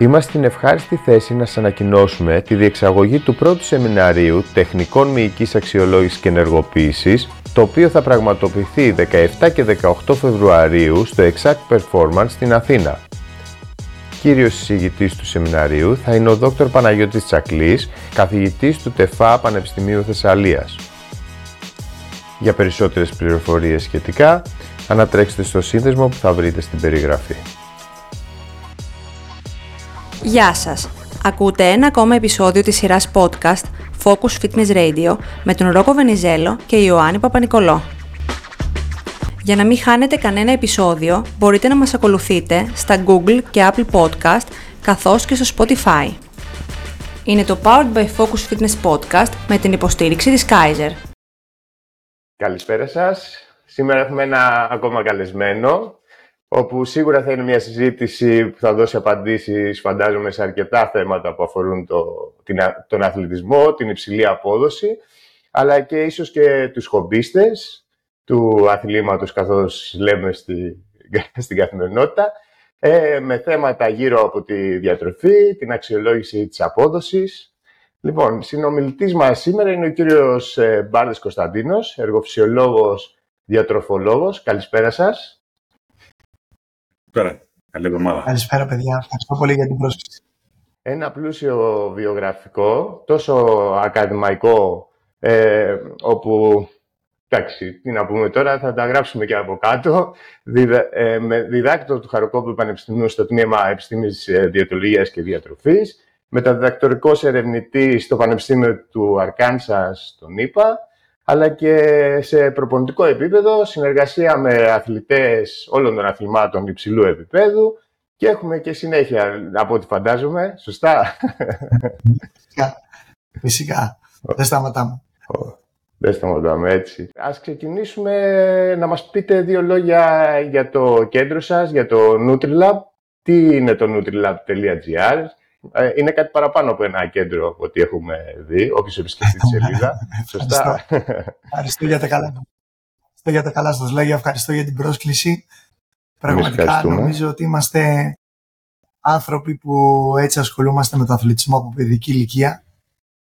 Είμαστε στην ευχάριστη θέση να σας ανακοινώσουμε τη διεξαγωγή του πρώτου σεμιναρίου Τεχνικών Μυϊκής Αξιολόγησης και Ενεργοποίησης, το οποίο θα πραγματοποιηθεί 17 και 18 Φεβρουαρίου στο Exact Performance στην Αθήνα. Κύριος συζητητής του σεμιναρίου θα είναι ο Δ. Παναγιώτης Τσακλής, καθηγητής του ΤΕΦΑ Πανεπιστημίου Θεσσαλίας. Για περισσότερες πληροφορίες σχετικά, ανατρέξτε στο σύνδεσμο που θα βρείτε στην περιγραφή. Γεια σας! Ακούτε ένα ακόμα επεισόδιο της σειράς podcast Focus Fitness Radio με τον Ρόκο Βενιζέλο και Ιωάννη Παπανικολό. Για να μην χάνετε κανένα επεισόδιο, μπορείτε να μας ακολουθείτε στα Google και Apple Podcast, καθώς και στο Spotify. Είναι το Powered by Focus Fitness Podcast με την υποστήριξη της Kaiser. Καλησπέρα σας. Σήμερα έχουμε ένα ακόμα καλεσμένο, όπου σίγουρα θα είναι μια συζήτηση που θα δώσει απαντήσεις, φαντάζομαι, σε αρκετά θέματα που αφορούν το, την, τον αθλητισμό, την υψηλή απόδοση, αλλά και ίσως και τους χομπίστες του αθλήματος, καθώς λέμε στη, στην καθημερινότητα, ε, με θέματα γύρω από τη διατροφή, την αξιολόγηση της απόδοσης. Λοιπόν, συνομιλητής μας σήμερα είναι ο κύριος ε, Μπάρδες Κωνσταντίνος, εργοφυσιολόγος, διατροφολόγος. Καλησπέρα σας. Καλησπέρα. Καλή εβδομάδα. Καλησπέρα, παιδιά. Ευχαριστώ πολύ για την πρόσκληση. Ένα πλούσιο βιογραφικό, τόσο ακαδημαϊκό, ε, όπου, εντάξει, τι να πούμε τώρα, θα τα γράψουμε και από κάτω. Διδα, ε, με διδάκτο του Χαροκόπου Πανεπιστημίου στο τμήμα Επιστήμης ε, Διατολογίας και Διατροφής, μεταδιδακτορικός ερευνητής στο Πανεπιστήμιο του Αρκάνσας, στον ΗΠΑ, αλλά και σε προπονητικό επίπεδο, συνεργασία με αθλητές όλων των αθλημάτων υψηλού επίπεδου και έχουμε και συνέχεια, από ό,τι φαντάζομαι. Σωστά; Φυσικά. Φυσικά. Δεν σταματάμε. Δεν σταματάμε έτσι. Ας ξεκινήσουμε να μας πείτε δύο λόγια για το κέντρο σας, για το Nutrilab. Τι είναι το nutrilab.gr, ε, είναι κάτι παραπάνω από ένα κέντρο από ό,τι έχουμε δει, όποιος επισκεφτεί τη σελίδα. Σωστά. Ευχαριστώ για τα καλά. Ευχαριστώ για τα καλά σας λόγια. Ευχαριστώ για την πρόσκληση. Πραγματικά νομίζω ότι είμαστε άνθρωποι που έτσι ασχολούμαστε με τον αθλητισμό από παιδική ηλικία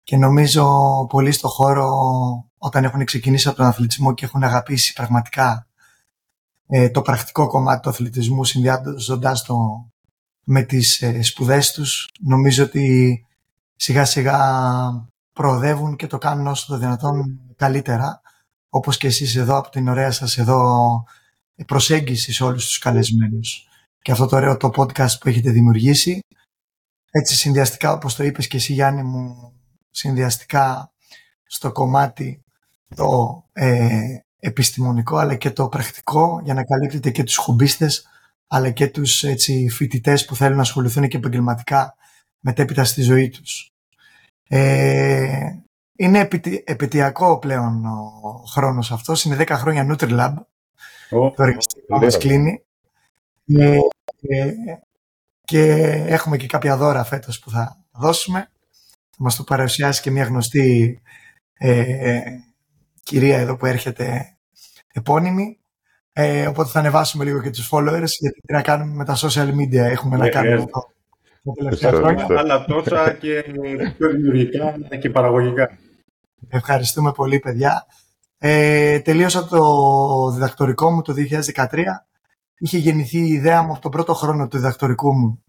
και νομίζω πολύ στο χώρο όταν έχουν ξεκινήσει από τον αθλητισμό και έχουν αγαπήσει πραγματικά ε, το πρακτικό κομμάτι του αθλητισμού συνδυάζοντας το με τις ε, σπουδές τους. Νομίζω ότι σιγά σιγά προοδεύουν και το κάνουν όσο το δυνατόν καλύτερα. Όπως και εσείς εδώ από την ωραία σας εδώ προσέγγιση σε όλους τους καλεσμένους. Και αυτό το ωραίο το podcast που έχετε δημιουργήσει. Έτσι συνδυαστικά όπως το είπες και εσύ Γιάννη μου, συνδυαστικά στο κομμάτι το ε, επιστημονικό αλλά και το πρακτικό για να καλύπτετε και τους χουμπίστες αλλά και τους έτσι, φοιτητές που θέλουν να ασχοληθούν και επαγγελματικά μετέπειτα στη ζωή τους. Ε, είναι επι, επαιτειακό πλέον ο χρόνος αυτός. Είναι 10 χρόνια Nutrilab. Oh, το εργαστήριο μας κλείνει. Ε, ε, και έχουμε και κάποια δώρα φέτος που θα δώσουμε. Θα μας το παρουσιάσει και μια γνωστή ε, κυρία εδώ που έρχεται επώνυμη. Ε, οπότε θα ανεβάσουμε λίγο και τους followers γιατί τι να κάνουμε με τα social media έχουμε να ναι, κάνουμε ναι. αυτό. Τα τελευταία χρόνια. Αλλά τόσα και πιο δημιουργικά και παραγωγικά. Ευχαριστούμε πολύ παιδιά. Ε, τελείωσα το διδακτορικό μου το 2013. Είχε γεννηθεί η ιδέα μου από τον πρώτο χρόνο του διδακτορικού μου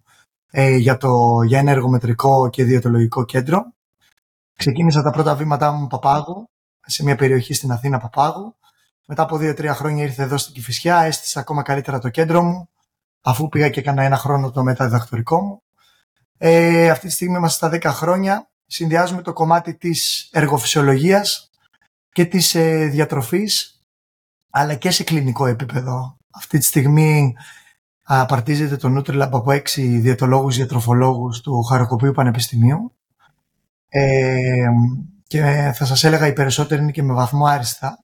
ε, για, το, για ένα εργομετρικό και διαιτολογικό κέντρο. Ξεκίνησα τα πρώτα βήματά μου Παπάγου, σε μια περιοχή στην Αθήνα Παπάγου. Μετά από δύο-τρία χρόνια ήρθε εδώ στην Κηφισιά, έστησα ακόμα καλύτερα το κέντρο μου, αφού πήγα και έκανα ένα χρόνο το μεταδιδακτορικό μου. Ε, αυτή τη στιγμή είμαστε στα 10 χρόνια. Συνδυάζουμε το κομμάτι της εργοφυσιολογίας και της ε, διατροφής, αλλά και σε κλινικό επίπεδο. Αυτή τη στιγμή απαρτίζεται το Nutrilab από έξι διαιτολόγους, διατροφολόγους του Χαροκοπίου Πανεπιστημίου. Ε, και θα σας έλεγα οι περισσότεροι είναι και με βαθμό άριστα.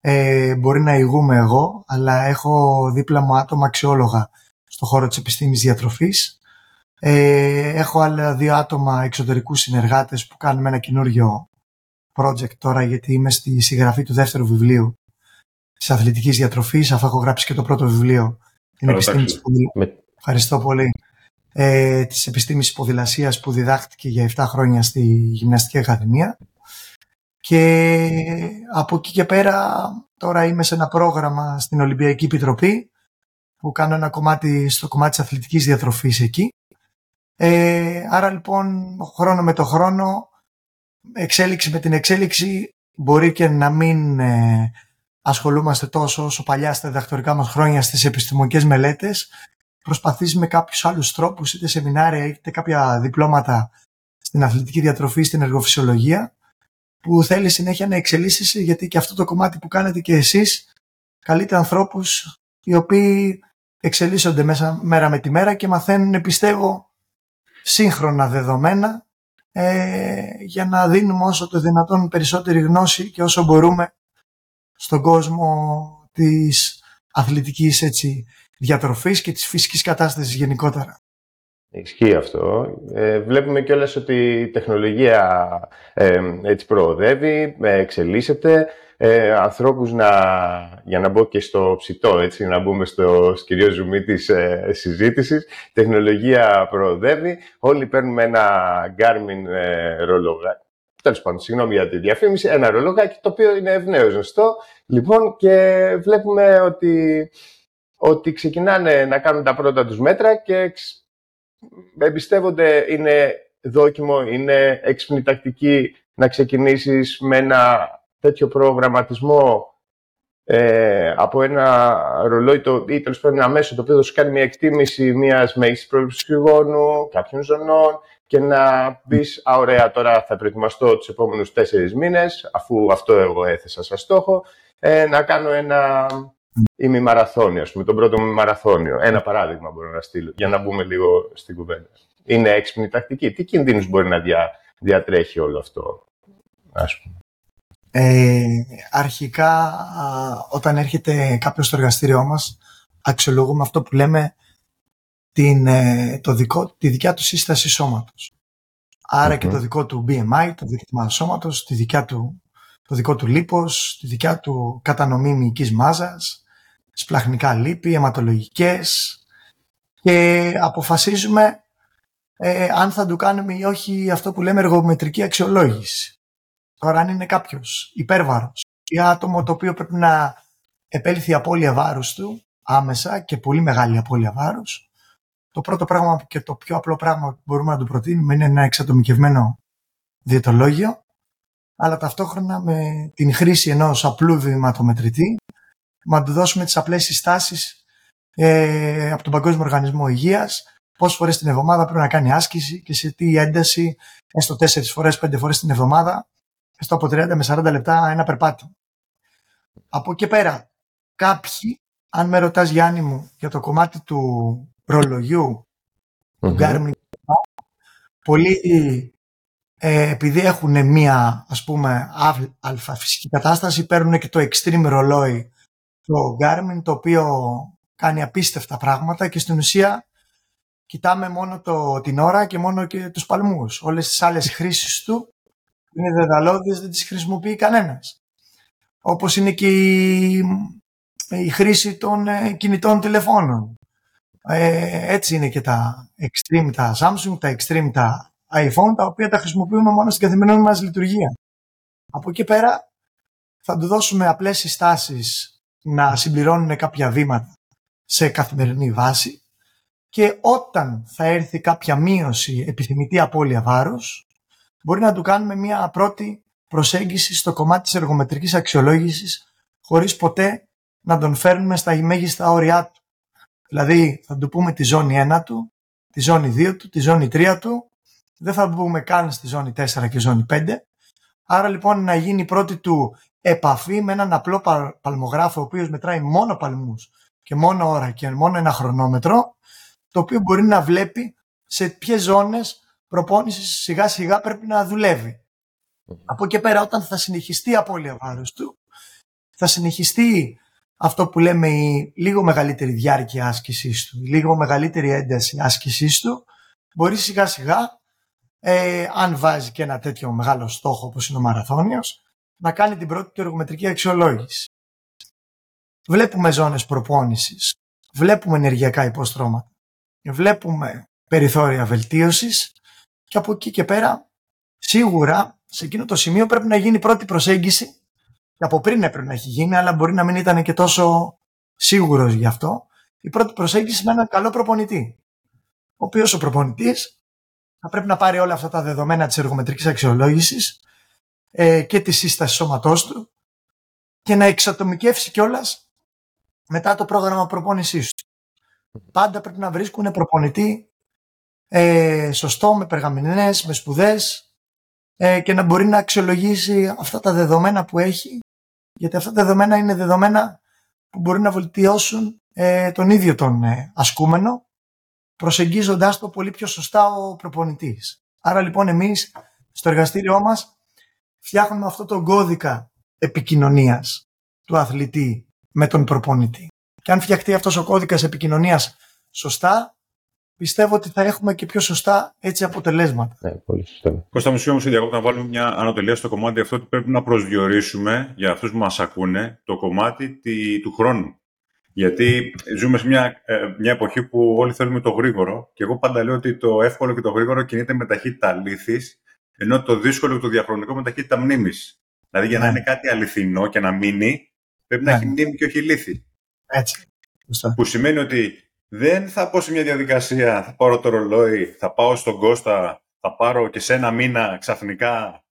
Ε, μπορεί να ηγούμε εγώ, αλλά έχω δίπλα μου άτομα αξιόλογα στο χώρο της επιστήμης διατροφής. Ε, έχω άλλα δύο άτομα εξωτερικούς συνεργάτες που κάνουμε ένα καινούριο project τώρα, γιατί είμαι στη συγγραφή του δεύτερου βιβλίου της αθλητικής διατροφής, αφού έχω γράψει και το πρώτο βιβλίο. Την επιστήμης της με... Ευχαριστώ πολύ. ε, της επιστήμης ποδηλασίας που διδάχτηκε για 7 χρόνια στη Γυμναστική Ακαδημία και από εκεί και πέρα τώρα είμαι σε ένα πρόγραμμα στην Ολυμπιακή Επιτροπή που κάνω ένα κομμάτι στο κομμάτι της αθλητικής διατροφής εκεί. Ε, άρα λοιπόν χρόνο με το χρόνο, εξέλιξη με την εξέλιξη μπορεί και να μην ε, ασχολούμαστε τόσο όσο παλιά στα διδακτορικά μας χρόνια στις επιστημονικές μελέτες. Προσπαθείς με κάποιους άλλους τρόπους, είτε σεμινάρια είτε κάποια διπλώματα στην αθλητική διατροφή, στην εργοφυσιολογία, που θέλει συνέχεια να εξελίσσεσαι, γιατί και αυτό το κομμάτι που κάνετε και εσείς καλείτε ανθρώπους οι οποίοι εξελίσσονται μέσα μέρα με τη μέρα και μαθαίνουν, πιστεύω, σύγχρονα δεδομένα ε, για να δίνουμε όσο το δυνατόν περισσότερη γνώση και όσο μπορούμε στον κόσμο της αθλητικής έτσι, διατροφής και της φυσικής κατάστασης γενικότερα. Ισχύει αυτό. Ε, βλέπουμε κιόλας ότι η τεχνολογία ε, έτσι προοδεύει, ε, εξελίσσεται. Ε, ανθρώπους να, για να μπω και στο ψητό, έτσι, να μπούμε στο κυρίω ζουμί της ε, συζήτησης. Τεχνολογία προοδεύει. Όλοι παίρνουμε ένα Garmin ε, ρολογάκι. Τέλος πάντων, συγγνώμη για τη διαφήμιση. Ένα ρολογάκι το οποίο είναι ευνέω ζεστό. Λοιπόν, και βλέπουμε ότι, ότι ξεκινάνε να κάνουν τα πρώτα τους μέτρα και εμπιστεύονται, είναι δόκιμο, είναι έξυπνη τακτική να ξεκινήσεις με ένα τέτοιο προγραμματισμό ε, από ένα ρολόι το, ή τέλος πάντων ένα μέσο το οποίο θα σου κάνει μια εκτίμηση μιας μέγιστης πρόληψη κρυγόνου, κάποιων ζωνών και να πεις, Α, ωραία, τώρα θα προετοιμαστώ τους επόμενους τέσσερις μήνες, αφού αυτό εγώ έθεσα σαν στόχο, ε, να κάνω ένα ημιμαραθώνιο, ας πούμε, τον πρώτο μαραθώνιο. Ένα παράδειγμα μπορώ να στείλω, για να μπούμε λίγο στην κουβέντα. Είναι έξυπνη τακτική. Τι κινδύνους μπορεί να δια, διατρέχει όλο αυτό, ας πούμε; Ε, αρχικά, όταν έρχεται κάποιος στο εργαστήριό μας, αξιολογούμε αυτό που λέμε την, ε, το δικό, τη δικιά του σύσταση σώματος. και το δικό του BMI, το δίκτυμα σώματος, τη δικιά του, το δικό του λίπος, τη δικιά του κατανομή μυϊκής μάζας, σπλαχνικά λίπη, αιματολογικές και αποφασίζουμε ε, αν θα του κάνουμε ή όχι αυτό που λέμε εργομετρική αξιολόγηση. Τώρα, αν είναι κάποιος υπέρβαρος ή άτομο το οποίο πρέπει να επέλθει η απώλεια βάρους του άμεσα και πολύ μεγάλη απώλεια βάρους, το πρώτο πράγμα και το πιο απλό πράγμα που μπορούμε να του προτείνουμε είναι ένα εξατομικευμένο διαιτολόγιο, αλλά ταυτόχρονα με την χρήση ενός απλού βηματομετρητή, να του δώσουμε τις απλές συστάσεις ε, από τον Παγκόσμιο Οργανισμό Υγείας, πόσες φορές την εβδομάδα πρέπει να κάνει άσκηση και σε τι ένταση, έστω 4 φορές, 5 φορές την εβδομάδα, στο από 30 με 40 λεπτά ένα περπάτημα. Από εκεί πέρα, κάποιοι, αν με ρωτάς Γιάννη μου για το κομμάτι του προλογιου του Garmin, πολλοί ε, επειδή έχουν μία ας πούμε αλφα φυσική κατάσταση παίρνουν και το extreme ρολόι το Garmin το οποίο κάνει απίστευτα πράγματα και στην ουσία κοιτάμε μόνο το, την ώρα και μόνο και τους παλμούς. Όλες τις άλλες χρήσεις του είναι δεδαλώδεις, δεν τις χρησιμοποιεί κανένας. Όπως είναι και η, η χρήση των ε, κινητών τηλεφώνων. Ε, έτσι είναι και τα Extreme, τα Samsung, τα Extreme, τα iPhone, τα οποία τα χρησιμοποιούμε μόνο στην καθημερινή μας λειτουργία. Από εκεί πέρα θα του δώσουμε απλές συστάσεις να συμπληρώνουν κάποια βήματα σε καθημερινή βάση και όταν θα έρθει κάποια μείωση επιθυμητή απώλεια βάρους μπορεί να του κάνουμε μια πρώτη προσέγγιση στο κομμάτι της εργομετρικής αξιολόγησης χωρίς ποτέ να τον φέρνουμε στα μέγιστα όρια του. Δηλαδή θα του πούμε τη ζώνη 1 του, τη ζώνη 2 του, τη ζώνη 3 του, δεν θα του πούμε καν στη ζώνη 4 και ζώνη 5. Άρα λοιπόν να γίνει η πρώτη του επαφή με έναν απλό παλμογράφο ο οποίος μετράει μόνο παλμούς και μόνο ώρα και μόνο ένα χρονόμετρο το οποίο μπορεί να βλέπει σε ποιες ζώνες προπόνησης σιγά σιγά πρέπει να δουλεύει. Από εκεί πέρα όταν θα συνεχιστεί η απώλεια βάρους του, θα συνεχιστεί αυτό που λέμε η λίγο μεγαλύτερη διάρκεια άσκησής του, η λίγο μεγαλύτερη ένταση άσκησής του, μπορεί σιγά σιγά, ε, αν βάζει και ένα τέτοιο μεγάλο στόχο όπως είναι ο μαραθώνιος, να κάνει την πρώτη του εργομετρική αξιολόγηση. Βλέπουμε ζώνες προπόνησης, βλέπουμε ενεργειακά υποστρώματα, βλέπουμε περιθώρια βελτίωσης. Και από εκεί και πέρα σίγουρα σε εκείνο το σημείο πρέπει να γίνει πρώτη προσέγγιση. Και από πριν έπρεπε να έχει γίνει αλλά μπορεί να μην ήταν και τόσο σίγουρος γι' αυτό. Η πρώτη προσέγγιση με έναν καλό προπονητή. Ο οποίος ο προπονητής θα πρέπει να πάρει όλα αυτά τα δεδομένα της εργομετρικής αξιολόγησης ε, και τη σύσταση σώματός του και να εξατομικεύσει κιόλας μετά το πρόγραμμα προπόνησής του. Πάντα πρέπει να βρίσκουν προπονητή ε, σωστό, με περγαμηνές, με σπουδές ε, και να μπορεί να αξιολογήσει αυτά τα δεδομένα που έχει γιατί αυτά τα δεδομένα είναι δεδομένα που μπορεί να βελτιώσουν ε, τον ίδιο τον ε, ασκούμενο προσεγγίζοντάς το πολύ πιο σωστά ο προπονητής. Άρα λοιπόν εμείς στο εργαστήριό μας φτιάχνουμε αυτό το κώδικα επικοινωνίας του αθλητή με τον προπονητή. Και αν φτιαχτεί αυτός ο κώδικας επικοινωνίας σωστά, πιστεύω ότι θα έχουμε και πιο σωστά έτσι αποτελέσματα. Ναι, πολύ σωστά. Κώστα μου όμως να βάλουμε μια ανατολία στο κομμάτι αυτό ότι πρέπει να προσδιορίσουμε για αυτούς που μας ακούνε το κομμάτι του χρόνου. Γιατί ζούμε σε μια, ε, μια εποχή που όλοι θέλουμε το γρήγορο και εγώ πάντα λέω ότι το εύκολο και το γρήγορο κινείται με ταχύτητα λύθης, ενώ το δύσκολο και το διαχρονικό με ταχύτητα μνήμης. Δηλαδή για να ναι. είναι κάτι αληθινό και να μείνει, πρέπει να ναι. έχει μνήμη και όχι λύθη. Έτσι. Που σημαίνει ότι δεν θα πω σε μια διαδικασία, θα πάρω το ρολόι, θα πάω στον Κώστα, θα πάρω και σε ένα μήνα ξαφνικά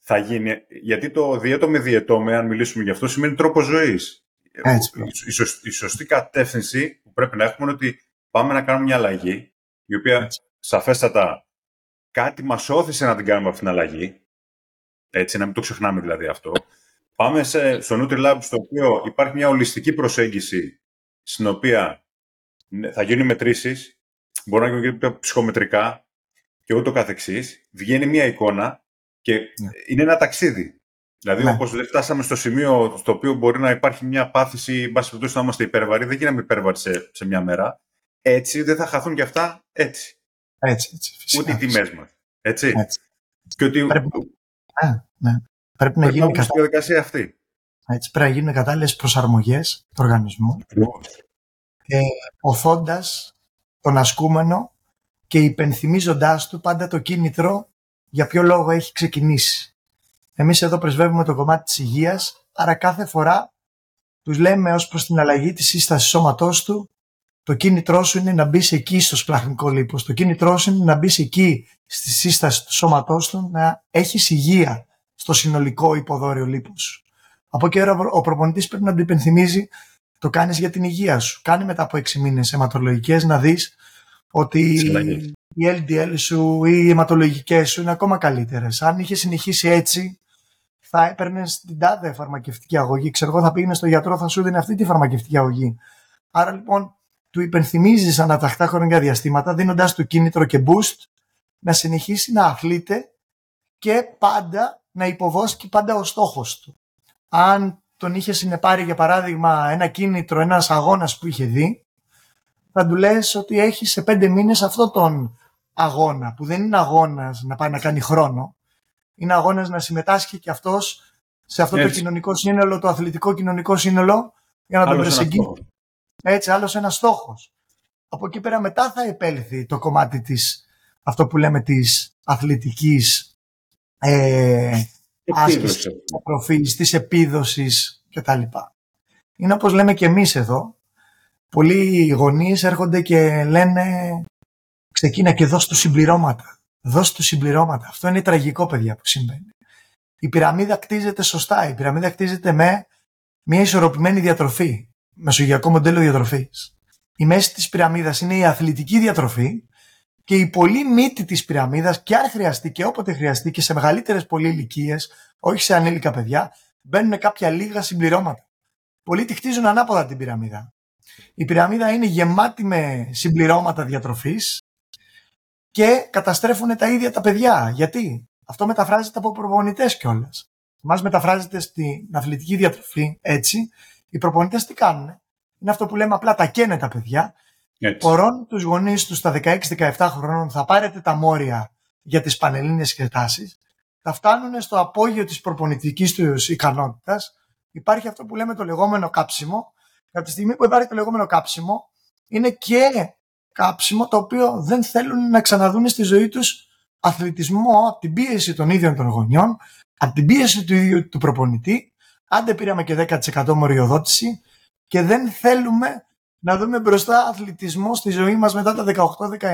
θα γίνει. Γιατί το διέτο με διέτο, με αν μιλήσουμε γι' αυτό, σημαίνει τρόπος ζωής. Η, η, σωστή κατεύθυνση που πρέπει να έχουμε είναι ότι πάμε να κάνουμε μια αλλαγή, η οποία Έτσι. σαφέστατα κάτι μας όθησε να την κάνουμε αυτή την αλλαγή. Έτσι, να μην το ξεχνάμε δηλαδή αυτό. Πάμε σε, στο NutriLab, στο οποίο υπάρχει μια ολιστική προσέγγιση, στην οποία ναι, θα γίνουν μετρήσεις, μπορεί να γίνουν ψυχομετρικά και ούτω καθεξής. Βγαίνει μια εικόνα και ναι. είναι ένα ταξίδι. Δηλαδή, ναι. όπως δεν φτάσαμε στο σημείο στο οποίο μπορεί να υπάρχει μια πάθηση, εν πάση περιπτώσει, να είμαστε υπέρβαροι, δεν γίναμε υπέρβαροι σε, σε μια μέρα. Έτσι δεν θα χαθούν και αυτά έτσι. Έτσι, έτσι. Φυσικά, Ούτε οι τιμές μας. Έτσι. έτσι. Και ότι. Πρέπει, α, ναι. πρέπει να γίνει κατα... διαδικασία αυτή. Έτσι, πρέπει να γίνουν κατάλληλες προσαρμογές του οργανισμού. Ε, Οθώντας τον ασκούμενο και υπενθυμίζοντάς του πάντα το κίνητρο για ποιο λόγο έχει ξεκινήσει. Εμείς εδώ πρεσβεύουμε το κομμάτι της υγείας, άρα κάθε φορά τους λέμε ως προς την αλλαγή της σύστασης σώματός του, το κίνητρό σου είναι να μπεις εκεί στο σπλαχνικό λίπος, το κίνητρό σου είναι να μπεις εκεί στη σύσταση του σώματός του, να έχεις υγεία στο συνολικό υποδόριο λίπος. Από εκεί ο προπονητής πρέπει να του υπενθυμίζει το κάνεις για την υγεία σου. Κάνει μετά από έξι μήνες αιματολογικές να δεις ότι οι LDL σου ή οι αιματολογικές σου είναι ακόμα καλύτερες. Αν είχε συνεχίσει έτσι, θα έπαιρνες την τάδε φαρμακευτική αγωγή. Ξέρω εγώ, θα πήγαινες στο γιατρό, θα σου δίνει αυτή τη φαρμακευτική αγωγή. Άρα λοιπόν, του υπενθυμίζεις αναταχτά χρονικά διαστήματα, δίνοντάς του κίνητρο και boost να συνεχίσει να αθλείται και πάντα να υποβόσκει πάντα ο στόχος του. Αν τον είχε συνεπάρει για παράδειγμα ένα κίνητρο, ένας αγώνας που είχε δει, θα του λες ότι έχει σε πέντε μήνες αυτό τον αγώνα, που δεν είναι αγώνας να πάει να κάνει χρόνο, είναι αγώνας να συμμετάσχει και αυτός σε αυτό το κοινωνικό σύνολο, το αθλητικό κοινωνικό σύνολο, για να τον προσεγγίσει. Έτσι, άλλος ένας στόχος. Από εκεί πέρα μετά θα επέλθει το κομμάτι της, αυτό που λέμε της αθλητικής ε, άσκησης, προφής, της επίδοσης κτλ. Είναι όπως λέμε και εμείς εδώ, πολλοί γονείς έρχονται και λένε ξεκίνα και δώσ' του συμπληρώματα. Δώσ' του συμπληρώματα. Αυτό είναι τραγικό, παιδιά, που συμβαίνει. Η πυραμίδα κτίζεται σωστά. Η πυραμίδα κτίζεται με μια ισορροπημένη διατροφή. Μεσογειακό μοντέλο διατροφής. Η μέση της πυραμίδας είναι η αθλητική διατροφή και η πολύ μύτη της πυραμίδας και αν χρειαστεί και όποτε χρειαστεί και σε μεγαλύτερες πολύ ηλικίε, όχι σε ανήλικα παιδιά, μπαίνουν κάποια λίγα συμπληρώματα. Πολλοί τη χτίζουν ανάποδα την πυραμίδα. Η πυραμίδα είναι γεμάτη με συμπληρώματα διατροφής και καταστρέφουν τα ίδια τα παιδιά. Γιατί; Αυτό μεταφράζεται από προπονητές κιόλας. Μας μεταφράζεται στην αθλητική διατροφή έτσι. Οι προπονητές τι κάνουν; Είναι αυτό που λέμε απλά τα καίνε τα παιδιά. Πορών τους γονείς τους στα 16-17 χρόνων θα πάρετε τα μόρια για τις πανελλήνιες εξετάσεις. Θα φτάνουν στο απόγειο της προπονητικής τους ικανότητας. Υπάρχει αυτό που λέμε το λεγόμενο κάψιμο. Από τη στιγμή που υπάρχει το λεγόμενο κάψιμο, είναι και κάψιμο το οποίο δεν θέλουν να ξαναδούν στη ζωή τους αθλητισμό από την πίεση των ίδιων των γονιών, από την πίεση του ίδιου του προπονητή, άντε πήραμε και 10% μοριοδότηση και δεν θέλουμε να δούμε μπροστά αθλητισμό στη ζωή μας μετά τα 18-19.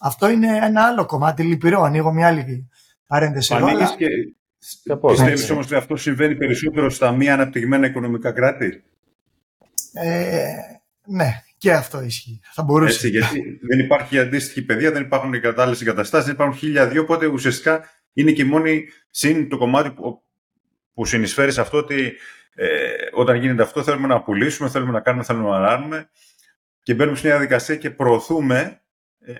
Αυτό είναι ένα άλλο κομμάτι λυπηρό. Ανοίγω μια άλλη παρένθεση. Ανοίγεις και πιστεύεις όμως ότι αυτό συμβαίνει περισσότερο στα μη αναπτυγμένα οικονομικά κράτη; Ε, ναι, και αυτό ισχύει. Θα μπορούσε. Έτσι, γιατί δεν υπάρχει αντίστοιχη παιδεία, δεν υπάρχουν οι κατάλληλες εγκαταστάσεις, δεν υπάρχουν χίλια δύο. Οπότε ουσιαστικά είναι και μόνη συν το κομμάτι που, που συνεισφέρει σε αυτό ότι ε, όταν γίνεται αυτό θέλουμε να πουλήσουμε, θέλουμε να κάνουμε, θέλουμε να ράνουμε και μπαίνουμε σε μια διαδικασία και προωθούμε ε,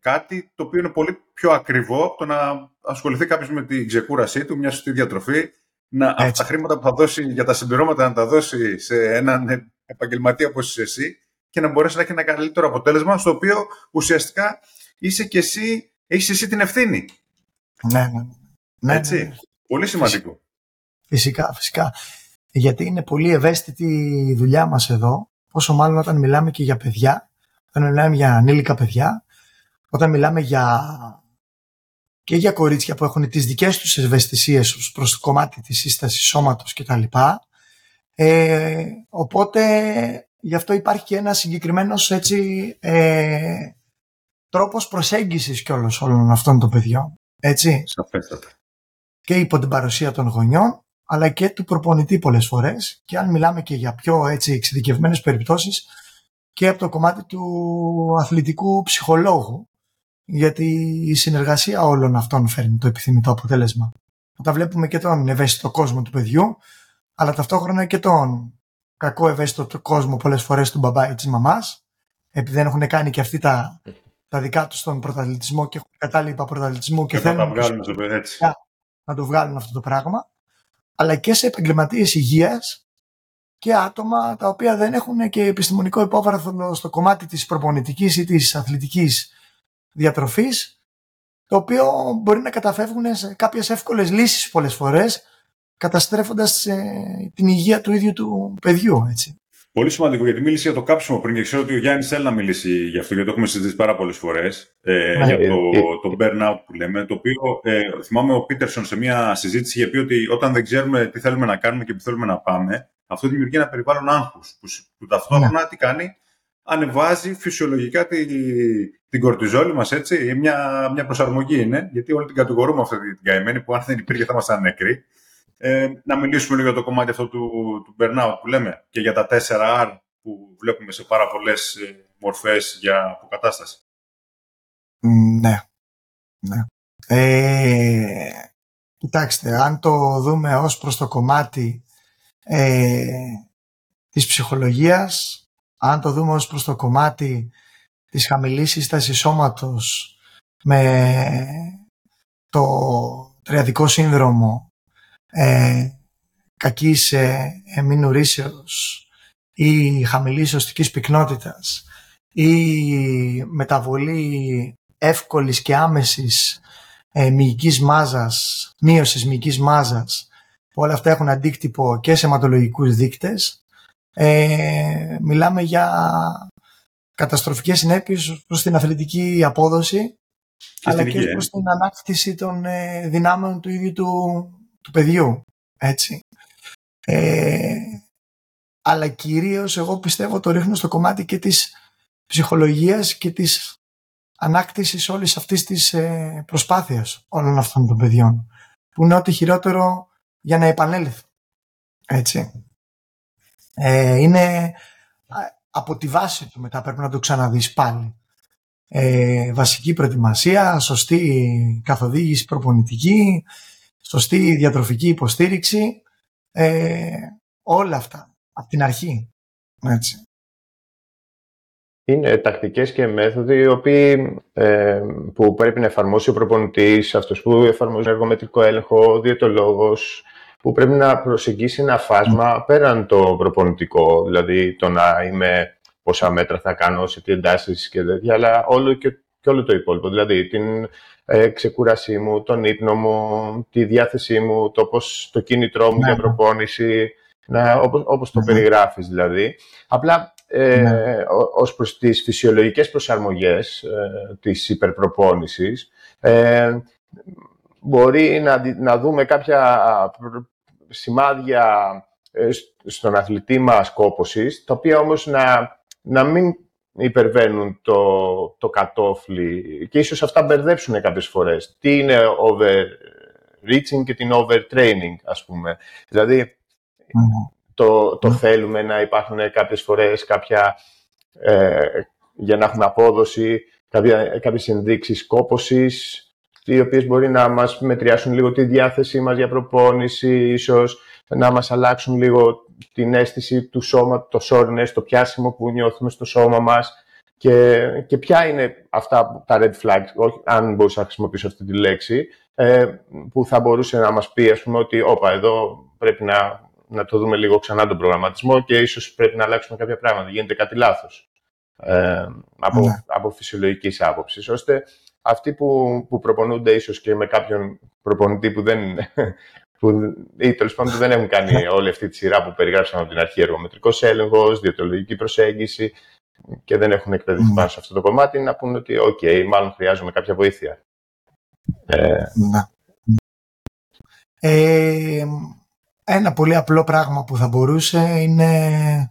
κάτι το οποίο είναι πολύ πιο ακριβό από το να ασχοληθεί κάποιος με την ξεκούρασή του, μια σωστή διατροφή, να αυτά τα χρήματα που θα δώσει για τα συμπληρώματα να τα δώσει σε έναν επαγγελματία όπως είσαι εσύ και να μπορέσει να έχει ένα καλύτερο αποτέλεσμα στο οποίο ουσιαστικά είσαι και εσύ, έχεις εσύ την ευθύνη. Ναι, ναι. ναι Έτσι. Ναι, ναι. Πολύ σημαντικό. Φυσικά, φυσικά. Γιατί είναι πολύ ευαίσθητη η δουλειά μας εδώ, όσο μάλλον όταν μιλάμε και για παιδιά, όταν μιλάμε για ανήλικα παιδιά, όταν μιλάμε για και για κορίτσια που έχουν τις δικές τους ευαισθησίες προς το κομμάτι της σύστασης σώματος κτλ. Ε, οπότε γι' αυτό υπάρχει και ένας συγκεκριμένος έτσι, ε, τρόπος προσέγγισης κιόλας όλων αυτών των παιδιών. Έτσι. Σαφέστατα. Και υπό την παρουσία των γονιών αλλά και του προπονητή πολλές φορές και αν μιλάμε και για πιο έτσι εξειδικευμένες περιπτώσεις και από το κομμάτι του αθλητικού ψυχολόγου γιατί η συνεργασία όλων αυτών φέρνει το επιθυμητό αποτέλεσμα. Όταν βλέπουμε και τον ευαίσθητο κόσμο του παιδιού αλλά ταυτόχρονα και τον κακό ευαίσθητο κόσμο πολλές φορές του μπαμπά ή της μαμάς επειδή δεν έχουν κάνει και αυτοί τα, τα δικά τους στον πρωταθλητισμό και έχουν κατάλοιπα πρωταθλητισμού και, και θέλουν να, βγάλουν το έτσι. να το βγάλουν αυτό το πράγμα αλλά και σε επαγγελματίες υγείας και άτομα τα οποία δεν έχουν και επιστημονικό υπόβαθρο στο κομμάτι της προπονητικής ή της αθλητικής διατροφής το οποίο μπορεί να καταφεύγουν σε κάποιες εύκολες λύσεις πολλές φορές καταστρέφοντας ε, την υγεία του ίδιου του παιδιού. Έτσι. Πολύ σημαντικό γιατί μίλησε για το κάψιμο πριν και ξέρω ότι ο Γιάννης θέλει να μιλήσει για αυτό γιατί το έχουμε συζητήσει πάρα πολλές φορές. Ε, ναι. για το, το burnout που λέμε. Το οποίο ε, θυμάμαι ο Πίτερσον σε μια συζήτηση είχε πει ότι όταν δεν ξέρουμε τι θέλουμε να κάνουμε και πού θέλουμε να πάμε, αυτό δημιουργεί ένα περιβάλλον άγχους που, που ταυτόχρονα ναι. τι κάνει, ανεβάζει φυσιολογικά τη, την κορτιζόλη μας, έτσι. Μια, μια προσαρμογή είναι, γιατί όλοι την κατηγορούμε αυτή την καημένη που αν δεν υπήρχε θα ήμασταν νεκροί. Ε, να μιλήσουμε λίγο για το κομμάτι αυτό του, του burnout που λέμε και για τα 4R που βλέπουμε σε πάρα πολλές ε, μορφές για αποκατάσταση. Ναι. ναι. Ε, κοιτάξτε, αν το δούμε ως προς το κομμάτι ε, της ψυχολογίας, αν το δούμε ως προς το κομμάτι της χαμηλής σύστασης σώματος με το τριαδικό σύνδρομο ε, κακής ε, εμμηνουρήσεως ή χαμηλής οστικής πυκνότητας ή μεταβολή εύκολης και άμεσης ε, μυϊκής μάζας, μείωσης μυϊκής μάζας. Όλα αυτά έχουν αντίκτυπο και σε αιματολογικούς δείκτες. Ε, μιλάμε για καταστροφικές συνέπειες προς την αθλητική απόδοση αλλά και προς την ανάκτηση των ε, δυνάμεων του ίδιου του, του παιδιού. Έτσι. Ε, αλλά κυρίως εγώ πιστεύω το ρίχνω στο κομμάτι και της ψυχολογίας και της ανάκτησης όλης αυτής της ε, προσπάθειας όλων αυτών των παιδιών που είναι ό,τι χειρότερο για να επανέλθει. Έτσι. Ε, είναι από τη βάση του μετά πρέπει να το ξαναδείς πάλι. Ε, βασική προετοιμασία, σωστή καθοδήγηση προπονητική, σωστή διατροφική υποστήριξη, ε, όλα αυτά από την αρχή. Έτσι. Είναι τακτικές και μέθοδοι ε, που πρέπει να εφαρμόσει ο προπονητής, αυτός που εφαρμόζει εργομετρικό έλεγχο, ο διαιτολόγος, που πρέπει να προσεγγίσει ένα φάσμα πέραν το προπονητικό, δηλαδή το να είμαι πόσα μέτρα θα κάνω, σε τι εντάσεις και τέτοια, αλλά όλο και, και όλο το υπόλοιπο. Δηλαδή την ε, ξεκούρασή μου, τον ύπνο μου, τη διάθεσή μου, το, πώς, το κίνητρό μου για ναι, ναι. προπόνηση, να, όπως, όπως το ναι, περιγράφεις δηλαδή. Απλά ε, ναι. ως προς τις φυσιολογικές προσαρμογές ε, της υπερπροπόνησης, ε, μπορεί να, να δούμε κάποια σημάδια ε, στον αθλητή μας κόπωσης, τα οποία όμως να, να μην υπερβαίνουν το, το κατόφλι και ίσως αυτά μπερδέψουν κάποιες φορές. Τι είναι overreaching και τι είναι overtraining, ας πούμε. Δηλαδή, το, το θέλουμε να υπάρχουν κάποιες φορές κάποια, ε, για να έχουμε απόδοση, κάποια, κάποιες ενδείξεις κόπωσης, οι οποίες μπορεί να μας μετριάσουν λίγο τη διάθεσή μας για προπόνηση, ίσως να μας αλλάξουν λίγο την αίσθηση του σώμα, το soreness, το πιάσιμο που νιώθουμε στο σώμα μας. Και, και ποια είναι αυτά τα red flags, όχι, αν μπορούσα να χρησιμοποιήσω αυτή τη λέξη, ε, που θα μπορούσε να μας πει, ας πούμε, ότι όπα, εδώ πρέπει να, να το δούμε λίγο ξανά τον προγραμματισμό και ίσως πρέπει να αλλάξουμε κάποια πράγματα, γίνεται κάτι λάθος ε, από, ναι. από φυσιολογικής άποψης, ώστε αυτοί που, που προπονούνται ίσως και με κάποιον προπονητή που δεν, που, ή τέλος πάντων δεν έχουν κάνει όλη αυτή τη σειρά που περιγράψαμε από την αρχή, εργομετρικός έλεγχος, διαιτολογική προσέγγιση και δεν έχουν εκπαιδευτεί ναι. πάνω σε αυτό το κομμάτι, να πούνε ότι OK, okay, μάλλον χρειάζομαι κάποια βοήθεια. Ε... Ναι. Ε, ένα πολύ απλό πράγμα που θα μπορούσε είναι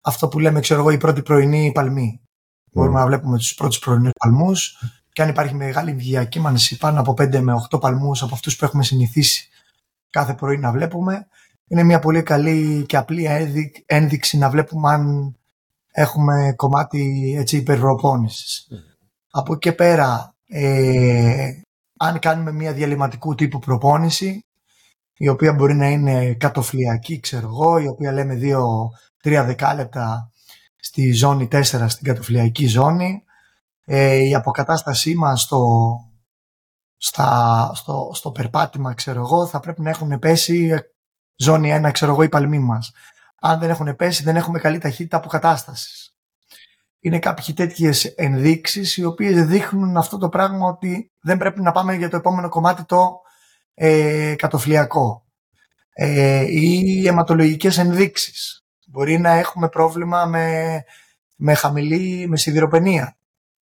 αυτό που λέμε, ξέρω εγώ, η πρώτη πρωινή παλμή. Μμ. Μπορούμε να βλέπουμε τους πρώτους πρωινούς παλμούς και αν υπάρχει μεγάλη διακύμανση πάνω από 5 με 8 παλμούς από αυτούς που έχουμε συνηθίσει κάθε πρωί να βλέπουμε, είναι μια πολύ καλή και απλή ένδειξη να βλέπουμε αν έχουμε κομμάτι έτσι, υπερβροπόνησης. Mm. Από εκεί και πέρα, ε, αν κάνουμε μια διαλυματικού τύπου προπόνηση, η οποία μπορεί να είναι κατοφλιακή, ξέρω εγώ, η οποία λέμε 2-3 δεκάλεπτα στη ζώνη 4 στην κατοφλιακή ζώνη, ε, η αποκατάστασή μας στο, στα, στο, στο περπάτημα, ξέρω εγώ, θα πρέπει να έχουν πέσει ζώνη 1, ξέρω εγώ, οι παλμοί μας. Αν δεν έχουν πέσει, δεν έχουμε καλή ταχύτητα αποκατάστασης. Είναι κάποιοι τέτοιες ενδείξεις οι οποίες δείχνουν αυτό το πράγμα ότι δεν πρέπει να πάμε για το επόμενο κομμάτι το ε, κατοφλιακό. Ε, ή αιματολογικές ενδείξεις. Μπορεί να έχουμε πρόβλημα με, με χαμηλή με σιδηροπενία.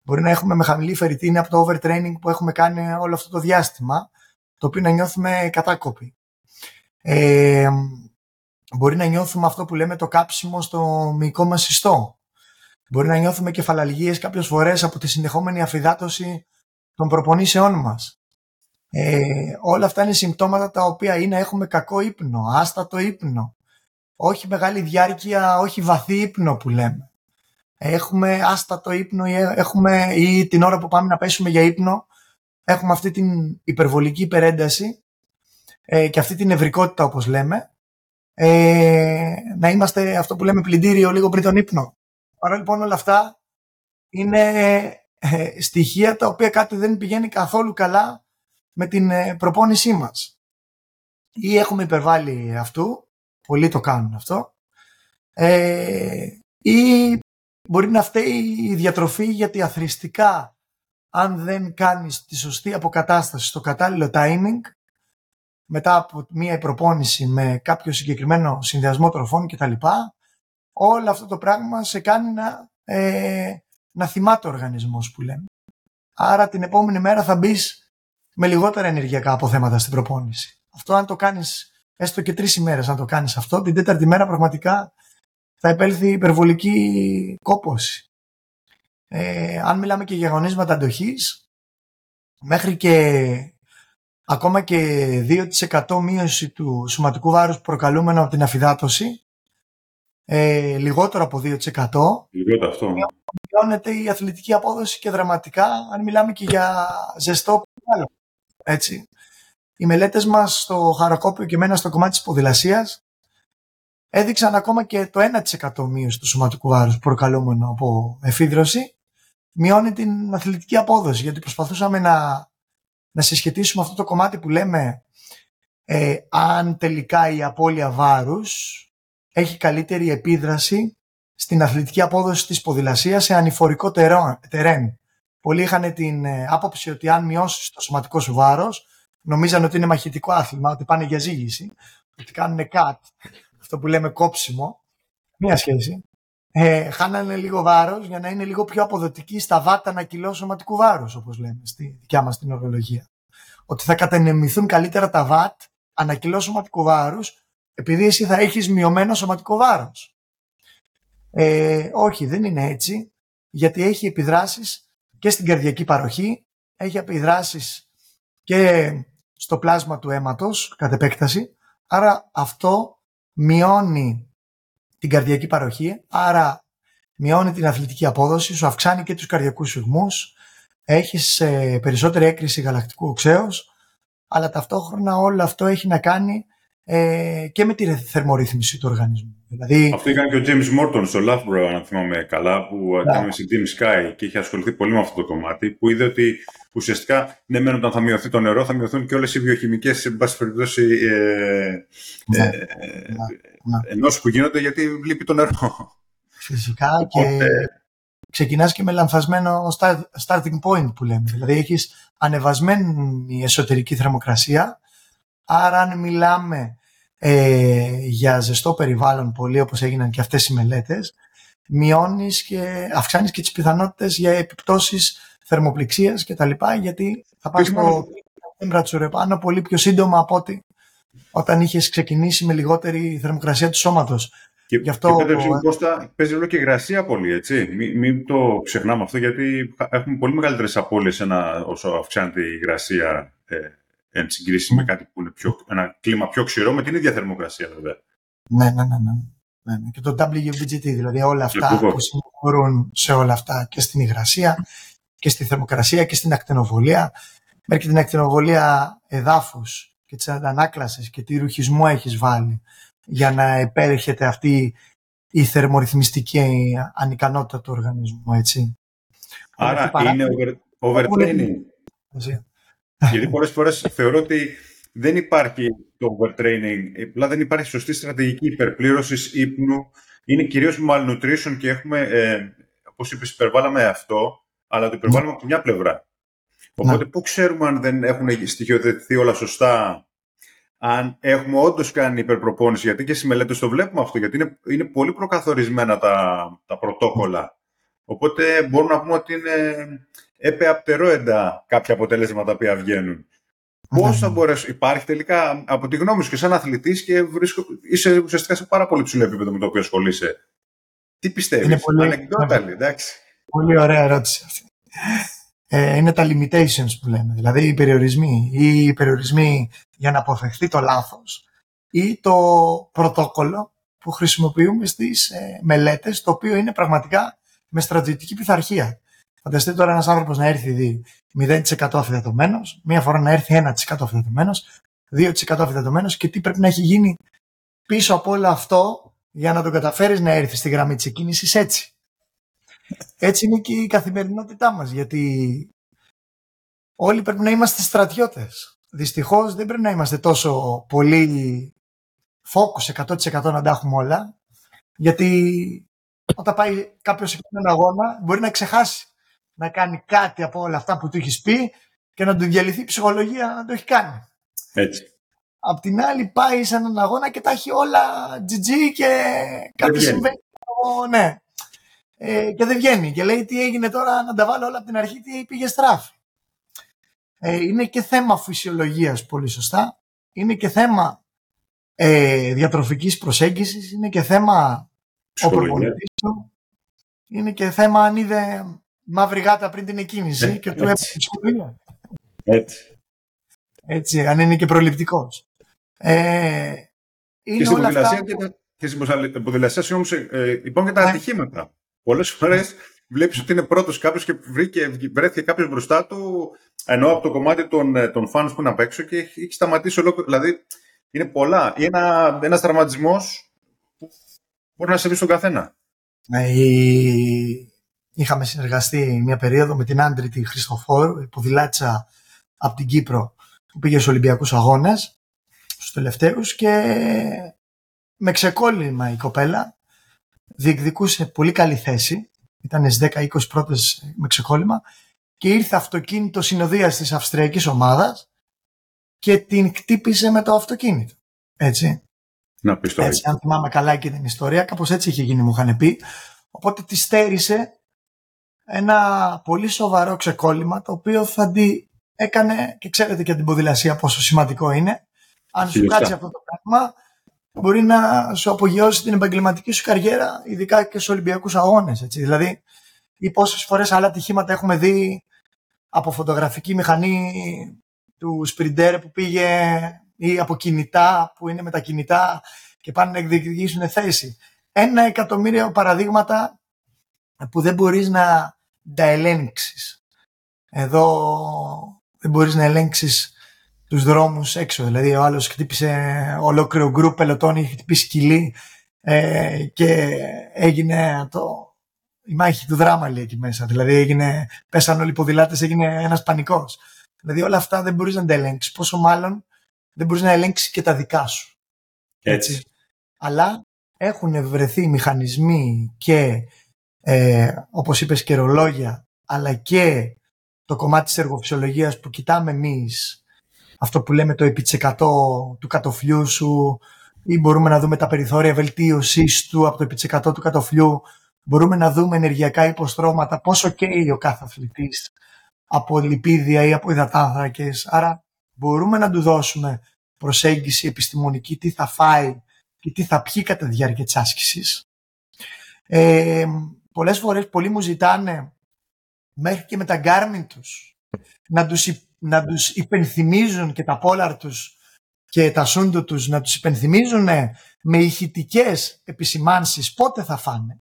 Μπορεί να έχουμε με χαμηλή φερριτίνη από το overtraining που έχουμε κάνει όλο αυτό το διάστημα, το οποίο να νιώθουμε κατάκοποι. Ε, μπορεί να νιώθουμε αυτό που λέμε το κάψιμο στο μυϊκό μας ιστό. Μπορεί να νιώθουμε κεφαλαλγίες κάποιες φορές από τη συνεχόμενη αφυδάτωση των προπονήσεών μας. Ε, όλα αυτά είναι συμπτώματα τα οποία είναι έχουμε κακό ύπνο, άστατο ύπνο, όχι μεγάλη διάρκεια, όχι βαθύ ύπνο που λέμε έχουμε άστατο ύπνο ή, έχουμε, ή την ώρα που πάμε να πέσουμε για ύπνο έχουμε αυτή την υπερβολική υπερένταση ε, και αυτή την νευρικότητα όπως λέμε ε, να είμαστε αυτό που λέμε πλυντήριο λίγο πριν τον ύπνο. Άρα λοιπόν όλα αυτά είναι ε, στοιχεία τα οποία κάτι δεν πηγαίνει καθόλου καλά με την ε, προπόνησή μας. Ή έχουμε υπερβάλει αυτού, πολλοί το κάνουν αυτό, ε, ή Μπορεί να φταίει η διατροφή γιατί αθρηστικά αν δεν κάνεις τη σωστή αποκατάσταση στο κατάλληλο timing μετά από μία προπόνηση με κάποιο συγκεκριμένο συνδυασμό τροφών κτλ. Όλο αυτό το πράγμα σε κάνει να, ε, να θυμάται ο οργανισμός που λέμε. Άρα την επόμενη μέρα θα μπεις με λιγότερα ενεργειακά αποθέματα στην προπόνηση. Αυτό αν το κάνεις έστω και τρεις ημέρες αν το κάνεις αυτό, την τέταρτη μέρα πραγματικά θα επέλθει υπερβολική κόπωση. Ε, αν μιλάμε και για αγωνίσματα αντοχής, μέχρι και ακόμα και 2% μείωση του σωματικού βάρους προκαλούμενο από την αφυδάτωση, ε, λιγότερο από 2%. Λιγότερο αυτό. Μειώνεται η αθλητική απόδοση και δραματικά, αν μιλάμε και για ζεστό Έτσι. Οι μελέτες μας στο χαρακόπιο και μένα στο κομμάτι της ποδηλασίας έδειξαν ακόμα και το 1% μείωση του σωματικού βάρους προκαλούμενο από εφίδρωση μειώνει την αθλητική απόδοση γιατί προσπαθούσαμε να, να συσχετίσουμε αυτό το κομμάτι που λέμε ε, αν τελικά η απώλεια βάρους έχει καλύτερη επίδραση στην αθλητική απόδοση της ποδηλασίας σε ανηφορικό τερέν. Πολλοί είχαν την ε, άποψη ότι αν μειώσεις το σωματικό σου βάρος νομίζαν ότι είναι μαχητικό άθλημα, ότι πάνε για ζήγηση, ότι κάνουν cut αυτό που λέμε κόψιμο, μία σχέση. ε, χάνανε λίγο βάρος για να είναι λίγο πιο αποδοτικοί στα βάτα ανακυλώ σωματικού βάρους, όπως λέμε στη δικιά μας την ορολογία. Ότι θα κατανεμηθούν καλύτερα τα βάτ ανακυλώ σωματικού βάρους επειδή εσύ θα έχεις μειωμένο σωματικό βάρος. Ε, όχι, δεν είναι έτσι, γιατί έχει επιδράσεις και στην καρδιακή παροχή, έχει επιδράσεις και στο πλάσμα του αίματος, κατ' επέκταση, άρα αυτό μειώνει την καρδιακή παροχή, άρα μειώνει την αθλητική απόδοση, σου αυξάνει και τους καρδιακούς συγμούς, έχεις ε, περισσότερη έκρηση γαλακτικού οξέως, αλλά ταυτόχρονα όλο αυτό έχει να κάνει ε, και με τη θερμορύθμιση του οργανισμού. Δηλαδή... Αυτό έκανε και ο James Morton στο Loughborough, αν θυμάμαι καλά, που έκανε στην Team Sky και είχε ασχοληθεί πολύ με αυτό το κομμάτι, που είδε ότι ουσιαστικά, ναι, μεν όταν θα μειωθεί το νερό, θα μειωθούν και όλες οι βιοχημικές, σε πάση περιπτώσει, ε, ναι, ε, ναι, ναι. που γίνονται γιατί λείπει το νερό. Φυσικά και ξεκινάς και με λανθασμένο starting point που λέμε. Δηλαδή έχεις ανεβασμένη εσωτερική θερμοκρασία, άρα αν μιλάμε ε, για ζεστό περιβάλλον πολύ όπως έγιναν και αυτές οι μελέτες, μειώνεις και αυξάνεις και τις πιθανότητες για επιπτώσεις θερμοπληξίας και τα λοιπά, γιατί θα πας στο temperature πάνω πολύ πιο σύντομα από ότι όταν είχες ξεκινήσει με λιγότερη θερμοκρασία του σώματος. Και, Γι αυτό... και Πέτρε, Κώστα, παίζει ρόλο και υγρασία πολύ, έτσι. Μην, μην το ξεχνάμε αυτό, γιατί έχουμε πολύ μεγαλύτερες απώλειες όσο αυξάνεται η υγρασία ε, εν συγκρίση με κάτι που είναι πιο, ένα κλίμα πιο ξηρό με την ίδια θερμοκρασία βέβαια. Ναι, ναι, ναι. ναι. ναι, ναι. Και το WBGT, δηλαδή όλα αυτά που συμφωνούν σε όλα αυτά και στην υγρασία και στη θερμοκρασία και στην ακτινοβολία. Μέχρι την ακτινοβολία εδάφους και τη αντανάκλαση και τι ρουχισμό έχεις βάλει για να επέρχεται αυτή η θερμορυθμιστική ανικανότητα του οργανισμού, έτσι. Άρα είναι over, overtraining. Γιατί πολλές φορές θεωρώ ότι δεν υπάρχει το overtraining, απλά δεν υπάρχει σωστή στρατηγική υπερπλήρωσης ύπνου. Είναι κυρίως malnutrition και έχουμε, ε, όπως είπες, υπερβάλαμε αυτό, αλλά το υπερβάλλουμε από μια πλευρά. Οπότε, πού ξέρουμε αν δεν έχουν στοιχειοθετηθεί όλα σωστά, αν έχουμε όντως κάνει υπερπροπόνηση, γιατί και στις μελέτες το βλέπουμε αυτό, γιατί είναι, είναι πολύ προκαθορισμένα τα, τα πρωτόκολλα. Οπότε μπορούμε να πούμε ότι είναι επεαπτερόεντα κάποια αποτελέσματα που βγαίνουν. Πώς θα μπορέσει, υπάρχει τελικά από τη γνώμη σου και σαν αθλητής και βρίσκω, είσαι ουσιαστικά σε πάρα πολύ ψηλό επίπεδο με το οποίο ασχολείσαι. Τι πιστεύεις, Είναι πολύ... εντάξει. Πολύ ωραία ερώτηση αυτή. Ε, είναι τα limitations που λέμε, δηλαδή οι περιορισμοί ή οι περιορισμοί για να αποφευχθεί το λάθος ή το πρωτόκολλο που χρησιμοποιούμε στις ε, μελέτες, το οποίο είναι πραγματικά με στρατιωτική πειθαρχία. Φανταστείτε τώρα ένας άνθρωπος να έρθει δει 0% αφιδατωμένος, μία φορά να έρθει 1% αφιδατωμένος, 2% αφιδατωμένος και τι πρέπει να έχει γίνει πίσω από όλο αυτό για να τον καταφέρεις να έρθεις στη γραμμή της εκκίνησης έτσι. Έτσι είναι και η καθημερινότητά μας, γιατί όλοι πρέπει να είμαστε στρατιώτες. Δυστυχώς δεν πρέπει να είμαστε τόσο πολύ focus 100% να τα έχουμε όλα, γιατί όταν πάει κάποιος σε έναν αγώνα μπορεί να ξεχάσει να κάνει κάτι από όλα αυτά που του έχεις πει και να του διαλυθεί η ψυχολογία να το έχει κάνει. Έτσι. Απ' την άλλη πάει σε έναν αγώνα και τα έχει όλα GG και κάτι συμβαίνει. Ναι. Ε, και δεν βγαίνει. Και λέει τι έγινε τώρα να τα βάλω όλα από την αρχή, τι πήγε στράφη. Ε, είναι και θέμα φυσιολογίας πολύ σωστά. Είναι και θέμα ε, διατροφικής προσέγγισης. Είναι και θέμα ο Είναι και θέμα αν είδε μαύρη γάτα πριν την εκκίνηση ε, και του έπαιξε σχολεία. Έτσι. Έτσι, αν είναι και προληπτικός. Ε, και στην ποδηλασία και, τα, και στην ποδηλασία όμως, ε, υπάρχουν και τα ναι. ατυχήματα. Πολλές φορές βλέπεις ότι είναι πρώτος κάποιος και βρήκε, βρέθηκε κάποιος μπροστά του, ενώ από το κομμάτι των, ε, των fans που είναι απ' έξω και έχει, έχει σταματήσει ολόκληρο. Δηλαδή είναι πολλά. Είναι ένα ένας τραυματισμός που μπορεί να συμβεί στον καθένα. Ναι, είχαμε συνεργαστεί μια περίοδο με την Άντρητη Χριστοφόρου, ποδηλάτσα από την Κύπρο που πήγε στους Ολυμπιακούς Αγώνες, στους τελευταίους και με ξεκόλλημα η κοπέλα διεκδικούσε πολύ καλή θέση, ήταν στις 10-20 πρώτες με ξεκόλλημα και ήρθε αυτοκίνητο συνοδείας της Αυστριακής ομάδας και την κτύπησε με το αυτοκίνητο. Έτσι. Να πεις έτσι, αν θυμάμαι καλά και την ιστορία, κάπως έτσι είχε γίνει, μου είχαν πει. Οπότε τη στέρισε ένα πολύ σοβαρό ξεκόλλημα το οποίο θα τη έκανε και ξέρετε και την ποδηλασία πόσο σημαντικό είναι. Αν σου κάτσει αυτό το πράγμα μπορεί να σου απογειώσει την επαγγελματική σου καριέρα ειδικά και στους Ολυμπιακούς αγώνες. Έτσι. Δηλαδή ή πόσες φορές άλλα ατυχήματα έχουμε δει από φωτογραφική μηχανή του σπριντέρ που πήγε ή από κινητά που είναι με τα κινητά και πάνε να εκδικήσουν θέση. Ένα εκατομμύριο παραδείγματα που δεν μπορείς να τα ελέγξεις. Εδώ δεν μπορείς να ελέγξεις τους δρόμους έξω. Δηλαδή ο άλλος χτύπησε ολόκληρο γκρουπ πελωτών, είχε χτυπήσει κοιλή ε, και έγινε το, η μάχη του δράμα λέει εκεί μέσα. Δηλαδή έγινε, πέσαν όλοι οι ποδηλάτες, έγινε ένας πανικός. Δηλαδή όλα αυτά δεν μπορείς να τα ελέγξεις. Πόσο μάλλον δεν μπορείς να ελέγξεις και τα δικά σου. Έτσι. Αλλά έχουν βρεθεί μηχανισμοί και ε, όπως είπες καιρολόγια αλλά και το κομμάτι της εργοφυσιολογίας που κοιτάμε εμείς αυτό που λέμε το επιτσεκατό του κατοφλιού σου ή μπορούμε να δούμε τα περιθώρια βελτίωσης του από το επιτσεκατό του κατοφλιού μπορούμε να δούμε ενεργειακά υποστρώματα πόσο καίει ο κάθε αθλητής από λιπίδια ή από υδατάνθρακες άρα μπορούμε να του δώσουμε προσέγγιση επιστημονική τι θα φάει και τι θα πιει κατά τη διάρκεια της άσκησης. Ε, πολλές φορές πολλοί μου ζητάνε μέχρι και με τα Garmin τους να τους, να τους υπενθυμίζουν και τα Polar τους και τα Sundo τους να τους υπενθυμίζουν με ηχητικές επισημάνσεις πότε θα φάνε.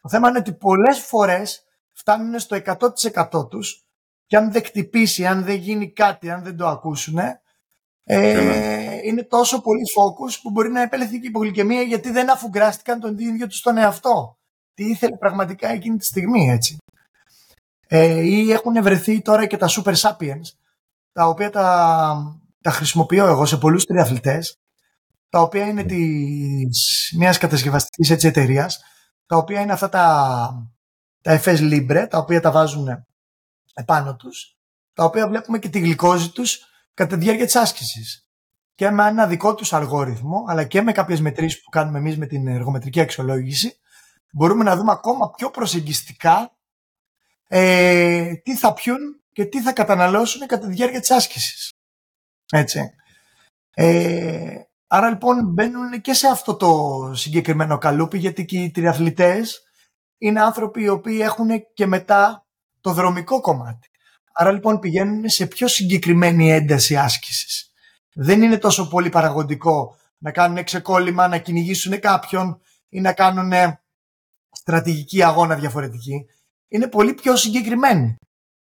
Το θέμα είναι ότι πολλές φορές φτάνουν στο 100% τους και αν δεν χτυπήσει, αν δεν γίνει κάτι, αν δεν το ακούσουν, ε, είναι τόσο πολύ focus που μπορεί να επέλθει και η υπογλυκαιμία γιατί δεν αφουγκράστηκαν τον ίδιο τους τον εαυτό. Τι ήθελε πραγματικά εκείνη τη στιγμή, έτσι. Ε, ή έχουν βρεθεί τώρα και τα Super Sapiens, τα οποία τα, τα χρησιμοποιώ εγώ σε πολλούς τριαθλητές, τα οποία είναι της μιας κατασκευαστικής έτσι εταιρείας, τα οποία είναι αυτά τα, τα FS Libre, τα οποία τα βάζουν επάνω τους, τα οποία βλέπουμε και τη γλυκόζη τους κατά τη διάρκεια της άσκησης. Και με ένα δικό τους αλγόριθμο, αλλά και με κάποιες μετρήσεις που κάνουμε εμείς με την εργομετρική αξιολόγηση, μπορούμε να δούμε ακόμα πιο προσεγγιστικά ε, τι θα πιούν και τι θα καταναλώσουν κατά τη διάρκεια της άσκησης. Έτσι. Ε, άρα λοιπόν μπαίνουν και σε αυτό το συγκεκριμένο καλούπι γιατί και οι τριαθλητές είναι άνθρωποι οι οποίοι έχουν και μετά το δρομικό κομμάτι. Άρα λοιπόν πηγαίνουν σε πιο συγκεκριμένη ένταση άσκησης. Δεν είναι τόσο πολύ παραγωγικό να κάνουν ξεκόλλημα, να κυνηγήσουν κάποιον ή να κάνουν στρατηγική αγώνα διαφορετική. Είναι πολύ πιο συγκεκριμένοι.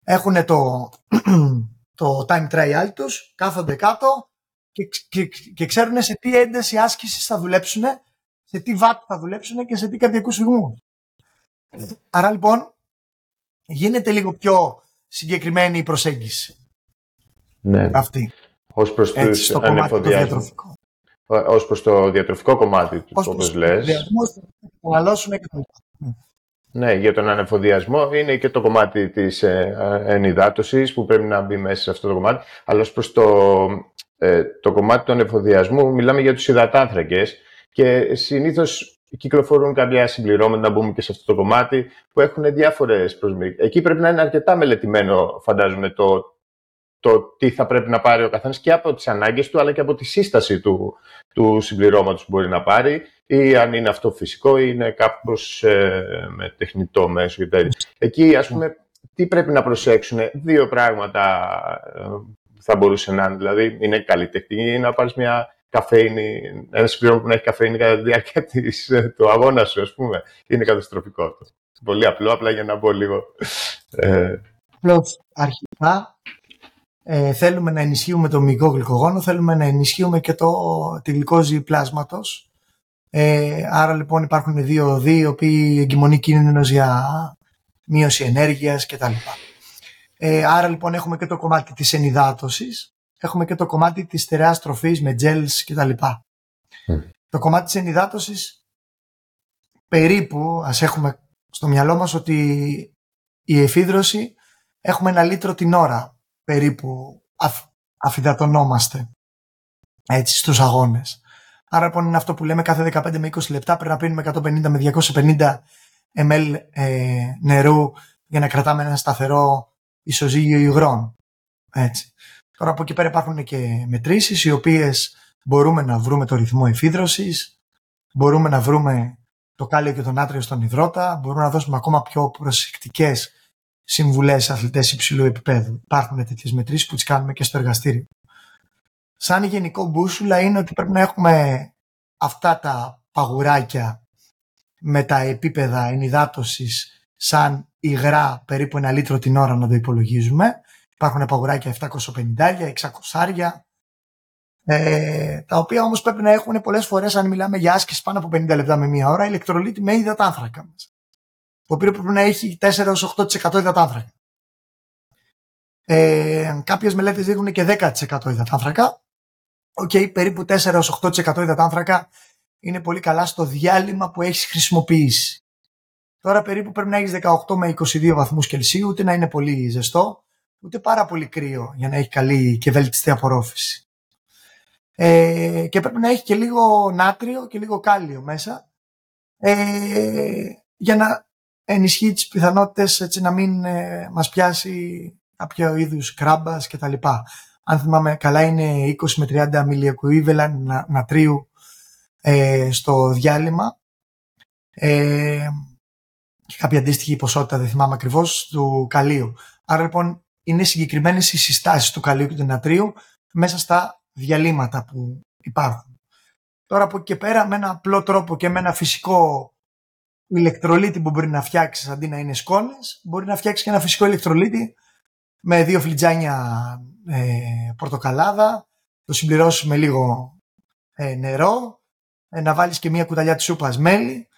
Έχουν το, το time trial τους, κάθονται κάτω και, και, και ξέρουν σε τι ένταση άσκησης θα δουλέψουν, σε τι βάτ θα δουλέψουν και σε τι καρδιακούς σφυγμούς. Άρα λοιπόν γίνεται λίγο πιο συγκεκριμένη προσέγγιση. Ναι. Αυτή. Ως προς Έτσι, το διατροφικό. Ως προς το διατροφικό κομμάτι του, όπως, όπως λες. Ναι, για τον ανεφοδιασμό είναι και το κομμάτι της ε, ενυδάτωσης που πρέπει να μπει μέσα σε αυτό το κομμάτι. Αλλά ως προς το, ε, το κομμάτι του ανεφοδιασμού μιλάμε για τους υδατάνθρακες και συνήθως κυκλοφορούν κάποια συμπληρώματα, να μπούμε και σε αυτό το κομμάτι, που έχουν διάφορες προσμυρίες. Εκεί πρέπει να είναι αρκετά μελετημένο, φαντάζομαι, το, το τι θα πρέπει να πάρει ο καθένας και από τις ανάγκες του, αλλά και από τη σύσταση του, του συμπληρώματος που μπορεί να πάρει, ή αν είναι αυτό φυσικό ή είναι κάπως ε, με τεχνητό μέσο κτλ. Εκεί, ας πούμε, τι πρέπει να προσέξουν. Δύο πράγματα ε, θα μπορούσε να είναι. Δηλαδή, είναι καλή τεχνική να πάρεις μια καφέινη, ένα συμπλήρωμα που να έχει καφέινη κατά τη διάρκεια της, ε, του αγώνα σου, ας πούμε. Είναι καταστροφικό. Πολύ απλό, απλά για να πω λίγο. Ε... αρχικά ε, θέλουμε να ενισχύουμε το μικρό γλυκογόνο, θέλουμε να ενισχύουμε και το, τη γλυκόζη πλάσματος. Ε, άρα λοιπόν υπάρχουν δύο οδοί, οι οποίοι εγκυμονεί κίνδυνος για μείωση ενέργειας κτλ. Ε, άρα λοιπόν έχουμε και το κομμάτι της ενυδάτωσης, έχουμε και το κομμάτι της στερεάς τροφής με gels κτλ. Mm. Το κομμάτι της ενυδάτωσης περίπου, ας έχουμε στο μυαλό μας ότι η εφίδρωση έχουμε ένα λίτρο την ώρα περίπου αφ, αφιδατωνόμαστε έτσι στους αγώνες. Άρα λοιπόν είναι αυτό που λέμε κάθε 15 με 20 λεπτά πρέπει να πίνουμε 150 με 250 ml ε, νερού για να κρατάμε ένα σταθερό ισοζύγιο υγρών. Έτσι. Τώρα από εκεί πέρα υπάρχουν και μετρήσεις οι οποίες μπορούμε να βρούμε το ρυθμό εφίδρωσης, μπορούμε να βρούμε το κάλιο και το νάτριο στον υδρότα, μπορούμε να δώσουμε ακόμα πιο προσεκτικές συμβουλές σε αθλητές υψηλού επίπεδου. Υπάρχουν τέτοιες μετρήσεις που τις κάνουμε και στο εργαστήριο. Σαν γενικό μπούσουλα είναι ότι πρέπει να έχουμε αυτά τα παγουράκια με τα επίπεδα ενυδάτωσης σαν υγρά περίπου ένα λίτρο την ώρα να το υπολογίζουμε. Υπάρχουν παγουράκια 750, 600, ε, τα οποία όμως πρέπει να έχουν πολλές φορές αν μιλάμε για άσκηση πάνω από 50 λεπτά με μία ώρα ηλεκτρολίτη με υδατάνθρακα μας. Το οποίο πρέπει να έχει 4-8% υδατάνθρακα. Ε, κάποιες μελέτες δείχνουν και 10% υδατάνθρακα. OK, okay, περίπου 4-8% υδατάνθρακα είναι πολύ καλά στο διάλειμμα που έχεις χρησιμοποιήσει. Τώρα περίπου πρέπει να έχεις 18 με 22 βαθμούς Κελσίου, ούτε να είναι πολύ ζεστό, ούτε πάρα πολύ κρύο για να έχει καλή και βελτιστή απορρόφηση. Ε, και πρέπει να έχει και λίγο νάτριο και λίγο κάλιο μέσα ε, για να ενισχύει τις πιθανότητες έτσι, να μην ε, μας πιάσει κάποιο είδους κράμπας κτλ. Αν θυμάμαι καλά είναι 20 με 30 μιλιακοίβελα νατρίου ε, στο διάλειμμα ε, και κάποια αντίστοιχη ποσότητα, δεν θυμάμαι ακριβώς, του καλίου. Άρα λοιπόν είναι συγκεκριμένες οι συστάσεις του καλίου και του νατρίου μέσα στα διαλύματα που υπάρχουν. Τώρα από εκεί και πέρα με ένα απλό τρόπο και με ένα φυσικό ηλεκτρολίτη που μπορεί να φτιάξεις αντί να είναι σκόνες, μπορεί να φτιάξεις και ένα φυσικό ηλεκτρολίτη με δύο φλιτζάνια ε, πορτοκαλάδα, το συμπληρώσεις με λίγο ε, νερό, ε, να βάλεις και μία κουταλιά της σούπας μέλι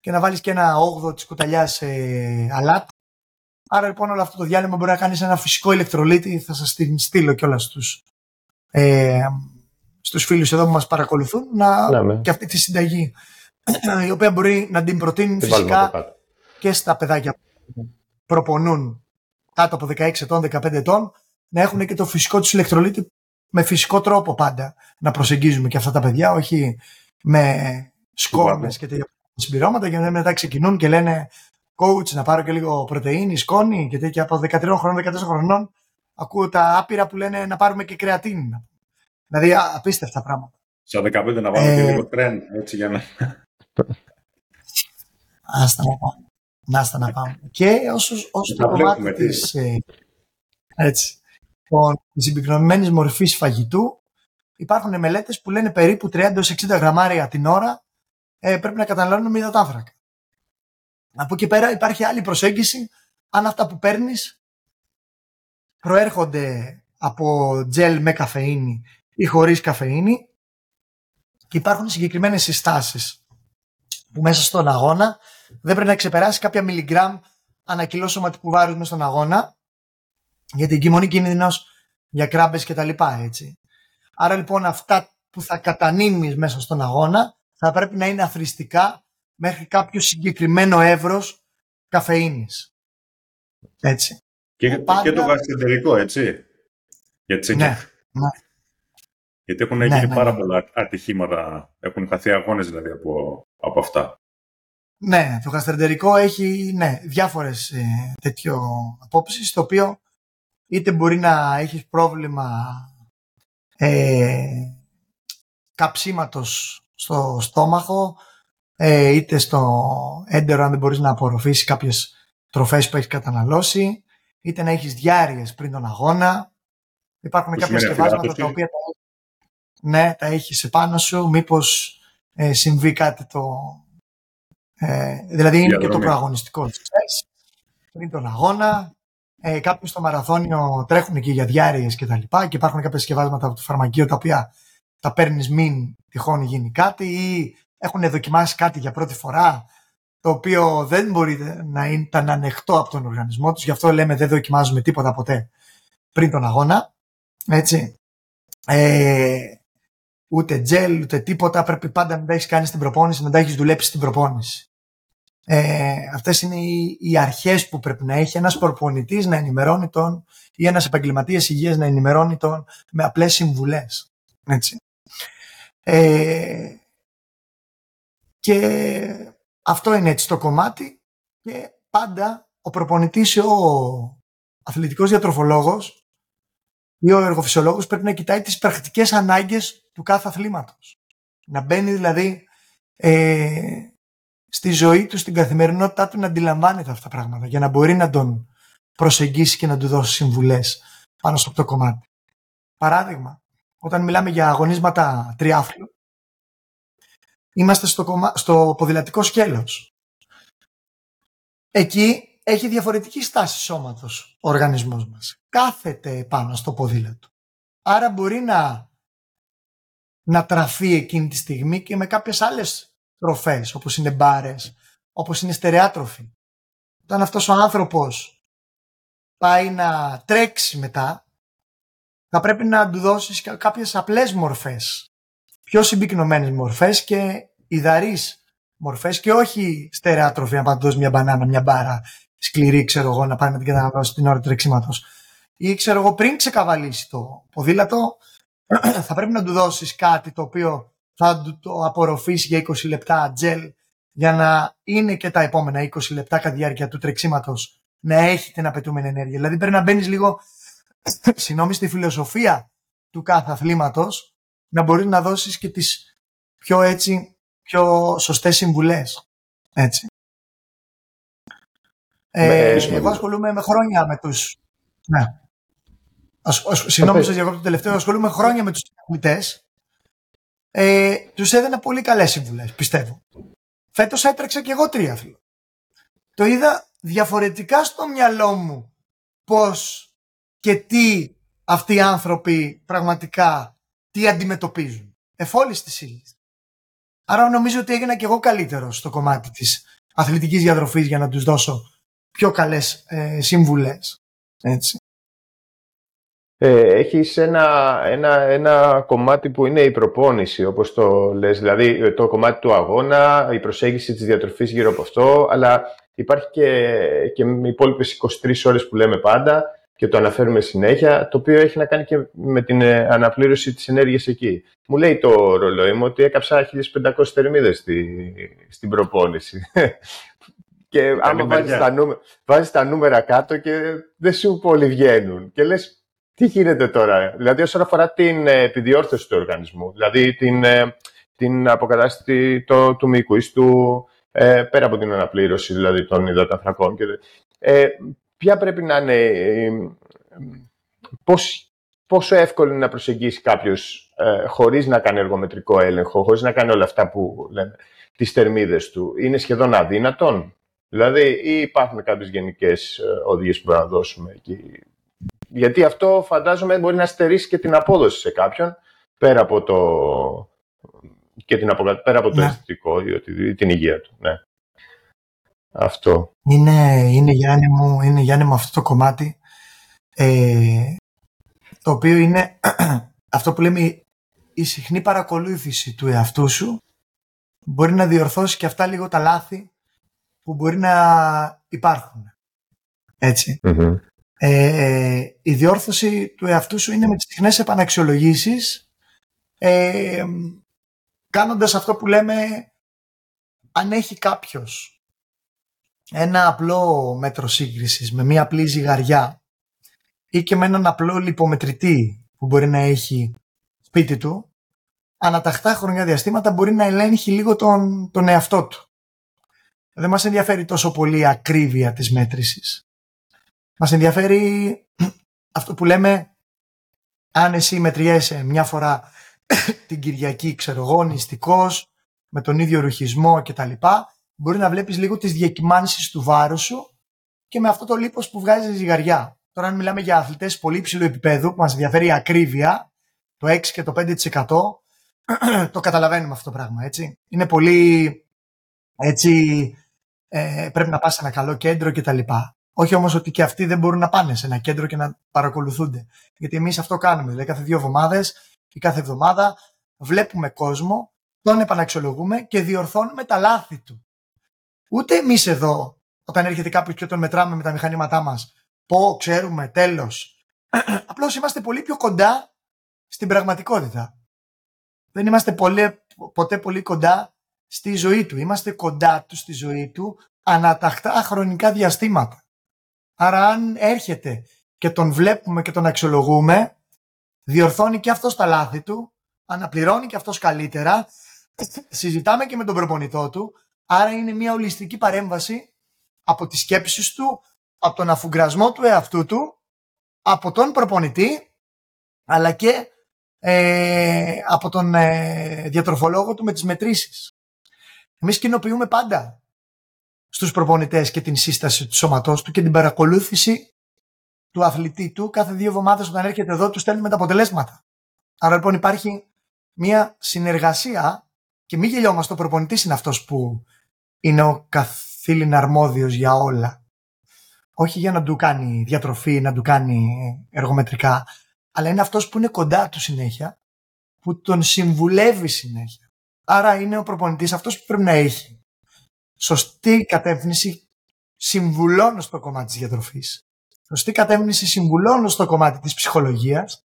και να βάλεις και ένα όγδο της κουταλιάς ε, αλάτι. Άρα λοιπόν όλο αυτό το διάλειμμα μπορεί να κάνεις ένα φυσικό ηλεκτρολίτη, θα σας την στείλω κιόλας στους, ε, στους φίλους εδώ που μας παρακολουθούν να, ναι, και αυτή τη συνταγή η οποία μπορεί να την προτείνει φυσικά και στα παιδάκια που προπονούν κάτω από 16 ετών, 15 ετών να έχουν και το φυσικό τους ηλεκτρολίτη με φυσικό τρόπο πάντα να προσεγγίζουμε και αυτά τα παιδιά, όχι με σκόνες και τέτοια συμπληρώματα και μετά ξεκινούν και λένε coach να πάρω και λίγο πρωτεΐνη, σκόνη και τέτοια από 13 χρονών, 14 χρονών ακούω τα άπειρα που λένε να πάρουμε και κρεατίνη. Δηλαδή απίστευτα πράγματα. Στα 15 να βάλουμε ε, και λίγο τρέν, έτσι για να... Άστα να πάμε. Να άστα να πάμε. Και όσο, όσο το κομμάτι της, ε, έτσι, λοιπόν, της συμπυκνωμένης μορφής φαγητού, υπάρχουν μελέτες που λένε περίπου 30-60 γραμμάρια την ώρα ε, πρέπει να καταναλώνουμε υδατάνθρακα. Από εκεί πέρα υπάρχει άλλη προσέγγιση αν αυτά που παίρνεις προέρχονται από τζελ με καφεΐνη ή χωρίς καφεΐνη και υπάρχουν συγκεκριμένες συστάσεις που μέσα στον αγώνα δεν πρέπει να ξεπεράσει κάποια μιλιγκράμμ ανακυλό σωματικού βάρους μέσα στον αγώνα γιατί εκεί μονή κίνδυνος για κράμπες και τα λοιπά έτσι. Άρα λοιπόν αυτά που θα κατανείμεις μέσα στον αγώνα θα πρέπει να είναι αθρηστικά μέχρι κάποιο συγκεκριμένο εύρος καφεΐνης. Έτσι. Και, πάντα... και το γαστρεντερικό, έτσι. Γιατί, ναι, ναι. Γιατί έχουν ναι, γίνει ναι, πάρα ναι. πολλά ατυχήματα, έχουν χαθεί αγώνες δηλαδή από, από αυτά. Ναι, το γαστρεντερικό έχει ναι, διάφορες ε, τέτοιο απόψεις, το οποίο είτε μπορεί να έχεις πρόβλημα ε, καψίματος στο στόμαχο, ε, είτε στο έντερο αν δεν μπορείς να απορροφήσεις κάποιες τροφές που έχεις καταναλώσει, είτε να έχεις διάρειες πριν τον αγώνα. Υπάρχουν Πώς κάποια σκευάσματα τα οποία τα, ναι, τα έχεις επάνω σου, μήπως ε, συμβεί κάτι το... Ε, δηλαδή είναι και το προαγωνιστικό πριν τον αγώνα. Ε, κάποιοι στο μαραθώνιο τρέχουν εκεί για διάρειες και τα λοιπά και υπάρχουν κάποια σκευάσματα από το φαρμακείο τα οποία τα παίρνεις μην τυχόν γίνει κάτι ή έχουν δοκιμάσει κάτι για πρώτη φορά το οποίο δεν μπορεί να ήταν ανεκτό από τον οργανισμό τους, γι' αυτό λέμε δεν δοκιμάζουμε τίποτα ποτέ πριν τον αγώνα, έτσι. Ε, ούτε τζέλ, ούτε τίποτα, πρέπει πάντα να τα έχεις κάνει στην προπόνηση, να τα έχεις δουλέψει στην προπόνηση. Ε, αυτές είναι οι, οι αρχές που πρέπει να έχει ένας προπονητής να ενημερώνει τον ή ένας επαγγελματίας υγείας να ενημερώνει τον με απλές συμβουλές. Έτσι. Ε, και αυτό είναι έτσι το κομμάτι. και πάντα ο προπονητής ή ο αθλητικός διατροφολόγος ή ο εργοφυσιολόγος πρέπει να κοιτάει τις πρακτικές ανάγκες του κάθε αθλήματος. Να μπαίνει δηλαδή ε, στη ζωή του, στην καθημερινότητά του να αντιλαμβάνεται αυτά τα πράγματα για να μπορεί να τον προσεγγίσει και να του δώσει συμβουλές πάνω στο αυτό το κομμάτι. Παράδειγμα, όταν μιλάμε για αγωνίσματα τριάθλου, είμαστε στο, στο ποδηλατικό σκέλος. Εκεί έχει διαφορετική στάση σώματος ο οργανισμός μας. Κάθεται πάνω στο ποδήλατο. Άρα μπορεί να, να τραφεί εκείνη τη στιγμή και με κάποιες άλλες τροφές, όπως είναι μπάρες, όπως είναι στερεάτροφοι. Όταν αυτός ο άνθρωπος πάει να τρέξει μετά, θα πρέπει να του δώσεις κάποιες απλές μορφές, πιο συμπυκνωμένες μορφές και υδαρείς μορφές και όχι στερεάτροφη να πάει μια μπανάνα, μια μπάρα σκληρή, ξέρω εγώ, να πάει να την καταναλώσει την ώρα του τρεξίματος. Ή ξέρω εγώ, πριν ξεκαβαλήσει το ποδήλατο, θα πρέπει να του δώσεις κάτι το οποίο θα του το απορροφήσει για 20 λεπτά τζελ για να είναι και τα επόμενα 20 λεπτά κατά τη διάρκεια του τρεξίματος να έχει την απαιτούμενη ενέργεια. Δηλαδή πρέπει να μπαίνεις λίγο συγγνώμη, στη φιλοσοφία του κάθε αθλήματος να μπορείς να δώσεις και τις πιο έτσι, πιο σωστές συμβουλές. Έτσι. Ε, εγώ ασχολούμαι με χρόνια με τους... Ναι. Συγγνώμη σας διακόπτω το τελευταίο. Ασχολούμαι χρόνια με τους αθλητές. Ε, τους έδινα πολύ καλές συμβουλές, πιστεύω. Φέτος έτρεξα και εγώ τρίαθλο. Το είδα διαφορετικά στο μυαλό μου πώς και τι αυτοί οι άνθρωποι πραγματικά τι αντιμετωπίζουν. Εφόλης της ύλης. Άρα νομίζω ότι έγινα και εγώ καλύτερος στο κομμάτι της αθλητικής διαδροφής για να τους δώσω πιο καλές ε, σύμβουλες. Έτσι. Ε, έχεις ένα, ένα, ένα κομμάτι που είναι η προπόνηση, όπως το λες, δηλαδή το κομμάτι του αγώνα, η προσέγγιση της διατροφής γύρω από αυτό, αλλά υπάρχει και, και οι υπόλοιπε 23 ώρες που λέμε πάντα, και το αναφέρουμε συνέχεια, το οποίο έχει να κάνει και με την ε, αναπλήρωση της ενέργειας εκεί. Μου λέει το ρολόι μου ότι έκαψα 1500 θερμίδες στη, στην προπόνηση. Και άμα βάζεις τα, νούμερα, βάζεις τα νούμερα κάτω και δεν σου πολύ βγαίνουν. Και λες, τι γίνεται τώρα; Δηλαδή όσον αφορά την ε, επιδιόρθωση του οργανισμού, δηλαδή την, ε, την αποκατάσταση το, του μήκου του, πέρα από την αναπλήρωση δηλαδή των υδατανθρακών. Ε, ποια πρέπει να είναι, ε, πώς, πόσο εύκολο είναι να προσεγγίσει κάποιος ε, χωρίς να κάνει εργομετρικό έλεγχο, χωρίς να κάνει όλα αυτά που λένε, τις θερμίδες του; Είναι σχεδόν αδύνατον; Δηλαδή, ή υπάρχουν κάποιες γενικές ε, οδηγίες που μπορούμε να δώσουμε εκεί. Γιατί αυτό φαντάζομαι μπορεί να στερήσει και την απόδοση σε κάποιον, πέρα από το, και την πέρα από το ναι. αισθητικό ή την υγεία του. Ναι αυτό. Είναι, είναι, Γιάννη μου, είναι Γιάννη μου αυτό το κομμάτι ε, το οποίο είναι αυτό που λέμε η συχνή παρακολούθηση του εαυτού σου μπορεί να διορθώσει και αυτά λίγο τα λάθη που μπορεί να υπάρχουν. Έτσι. Ε, η διόρθωση του εαυτού σου είναι με τις συχνές επαναξιολογήσεις ε, κάνοντας αυτό που λέμε αν έχει κάποιος ένα απλό μέτρο σύγκρισης με μία απλή ζυγαριά ή και με έναν απλό λιπομετρητή που μπορεί να έχει σπίτι του, αναταχτά χρονιά διαστήματα μπορεί να ελέγχει λίγο τον, τον εαυτό του. Δεν μας ενδιαφέρει τόσο πολύ η ακρίβεια της μέτρησης. Μας ενδιαφέρει αυτό που λέμε αν εσύ μετριέσαι μια φορά την Κυριακή, ξέρω εγώ, νηστικός, με τον ίδιο ρουχισμό κτλ μπορεί να βλέπεις λίγο τις διακυμάνσεις του βάρους σου και με αυτό το λίπος που βγάζει ζυγαριά. Τώρα αν μιλάμε για αθλητές πολύ υψηλού επίπεδου που μας ενδιαφέρει η ακρίβεια, το 6 και το 5% το καταλαβαίνουμε αυτό το πράγμα, έτσι. Είναι πολύ, έτσι, ε, πρέπει να πας σε ένα καλό κέντρο κτλ. Όχι όμως ότι και αυτοί δεν μπορούν να πάνε σε ένα κέντρο και να παρακολουθούνται. Γιατί εμείς αυτό κάνουμε. Δηλαδή κάθε δύο εβδομάδες ή κάθε εβδομάδα βλέπουμε κόσμο, τον επαναξιολογούμε και διορθώνουμε τα λάθη του. Ούτε εμείς εδώ, όταν έρχεται κάποιος και τον μετράμε με τα μηχανήματά μας, πω, ξέρουμε, τέλος. Απλώς είμαστε πολύ πιο κοντά στην πραγματικότητα. Δεν είμαστε ποτέ πολύ κοντά στη ζωή του. Είμαστε κοντά του στη ζωή του, αναταχτά χρονικά διαστήματα. Άρα αν έρχεται και τον βλέπουμε και τον αξιολογούμε, διορθώνει και αυτός τα λάθη του, αναπληρώνει και αυτός καλύτερα, συζητάμε και με τον προπονητό του, άρα είναι μια ολιστική παρέμβαση από τις σκέψεις του, από τον αφουγκρασμό του εαυτού του, από τον προπονητή, αλλά και ε, από τον ε, διατροφολόγο του με τις μετρήσεις. Εμείς κοινοποιούμε πάντα στους προπονητές και την σύσταση του σώματός του και την παρακολούθηση του αθλητή του κάθε δύο εβδομάδες όταν έρχεται εδώ τους στέλνουμε τα αποτελέσματα. Άρα λοιπόν υπάρχει μια συνεργασία και μην γελιόμαστε, ο προπονητής είναι αυτός που είναι ο καθήλυνα αρμόδιος για όλα. Όχι για να του κάνει διατροφή, να του κάνει εργομετρικά, αλλά είναι αυτός που είναι κοντά του συνέχεια, που τον συμβουλεύει συνέχεια. Άρα είναι ο προπονητής αυτός που πρέπει να έχει σωστή κατεύθυνση συμβουλών στο κομμάτι της διατροφής, σωστή κατεύθυνση συμβουλών στο κομμάτι της ψυχολογίας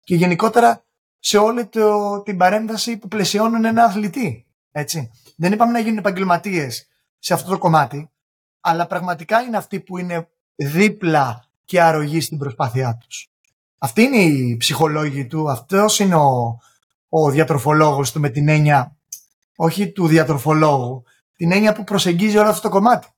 και γενικότερα σε όλη το, την παρέμβαση που πλαισιώνουν ένα αθλητή. Έτσι. Δεν είπαμε να γίνουν επαγγελματίες σε αυτό το κομμάτι, αλλά πραγματικά είναι αυτοί που είναι δίπλα και αρρωγοί στην προσπάθειά τους. Αυτή είναι η ψυχολόγη του, αυτός είναι ο, ο διατροφολόγος του με την έννοια, όχι του διατροφολόγου, την έννοια που προσεγγίζει όλο αυτό το κομμάτι.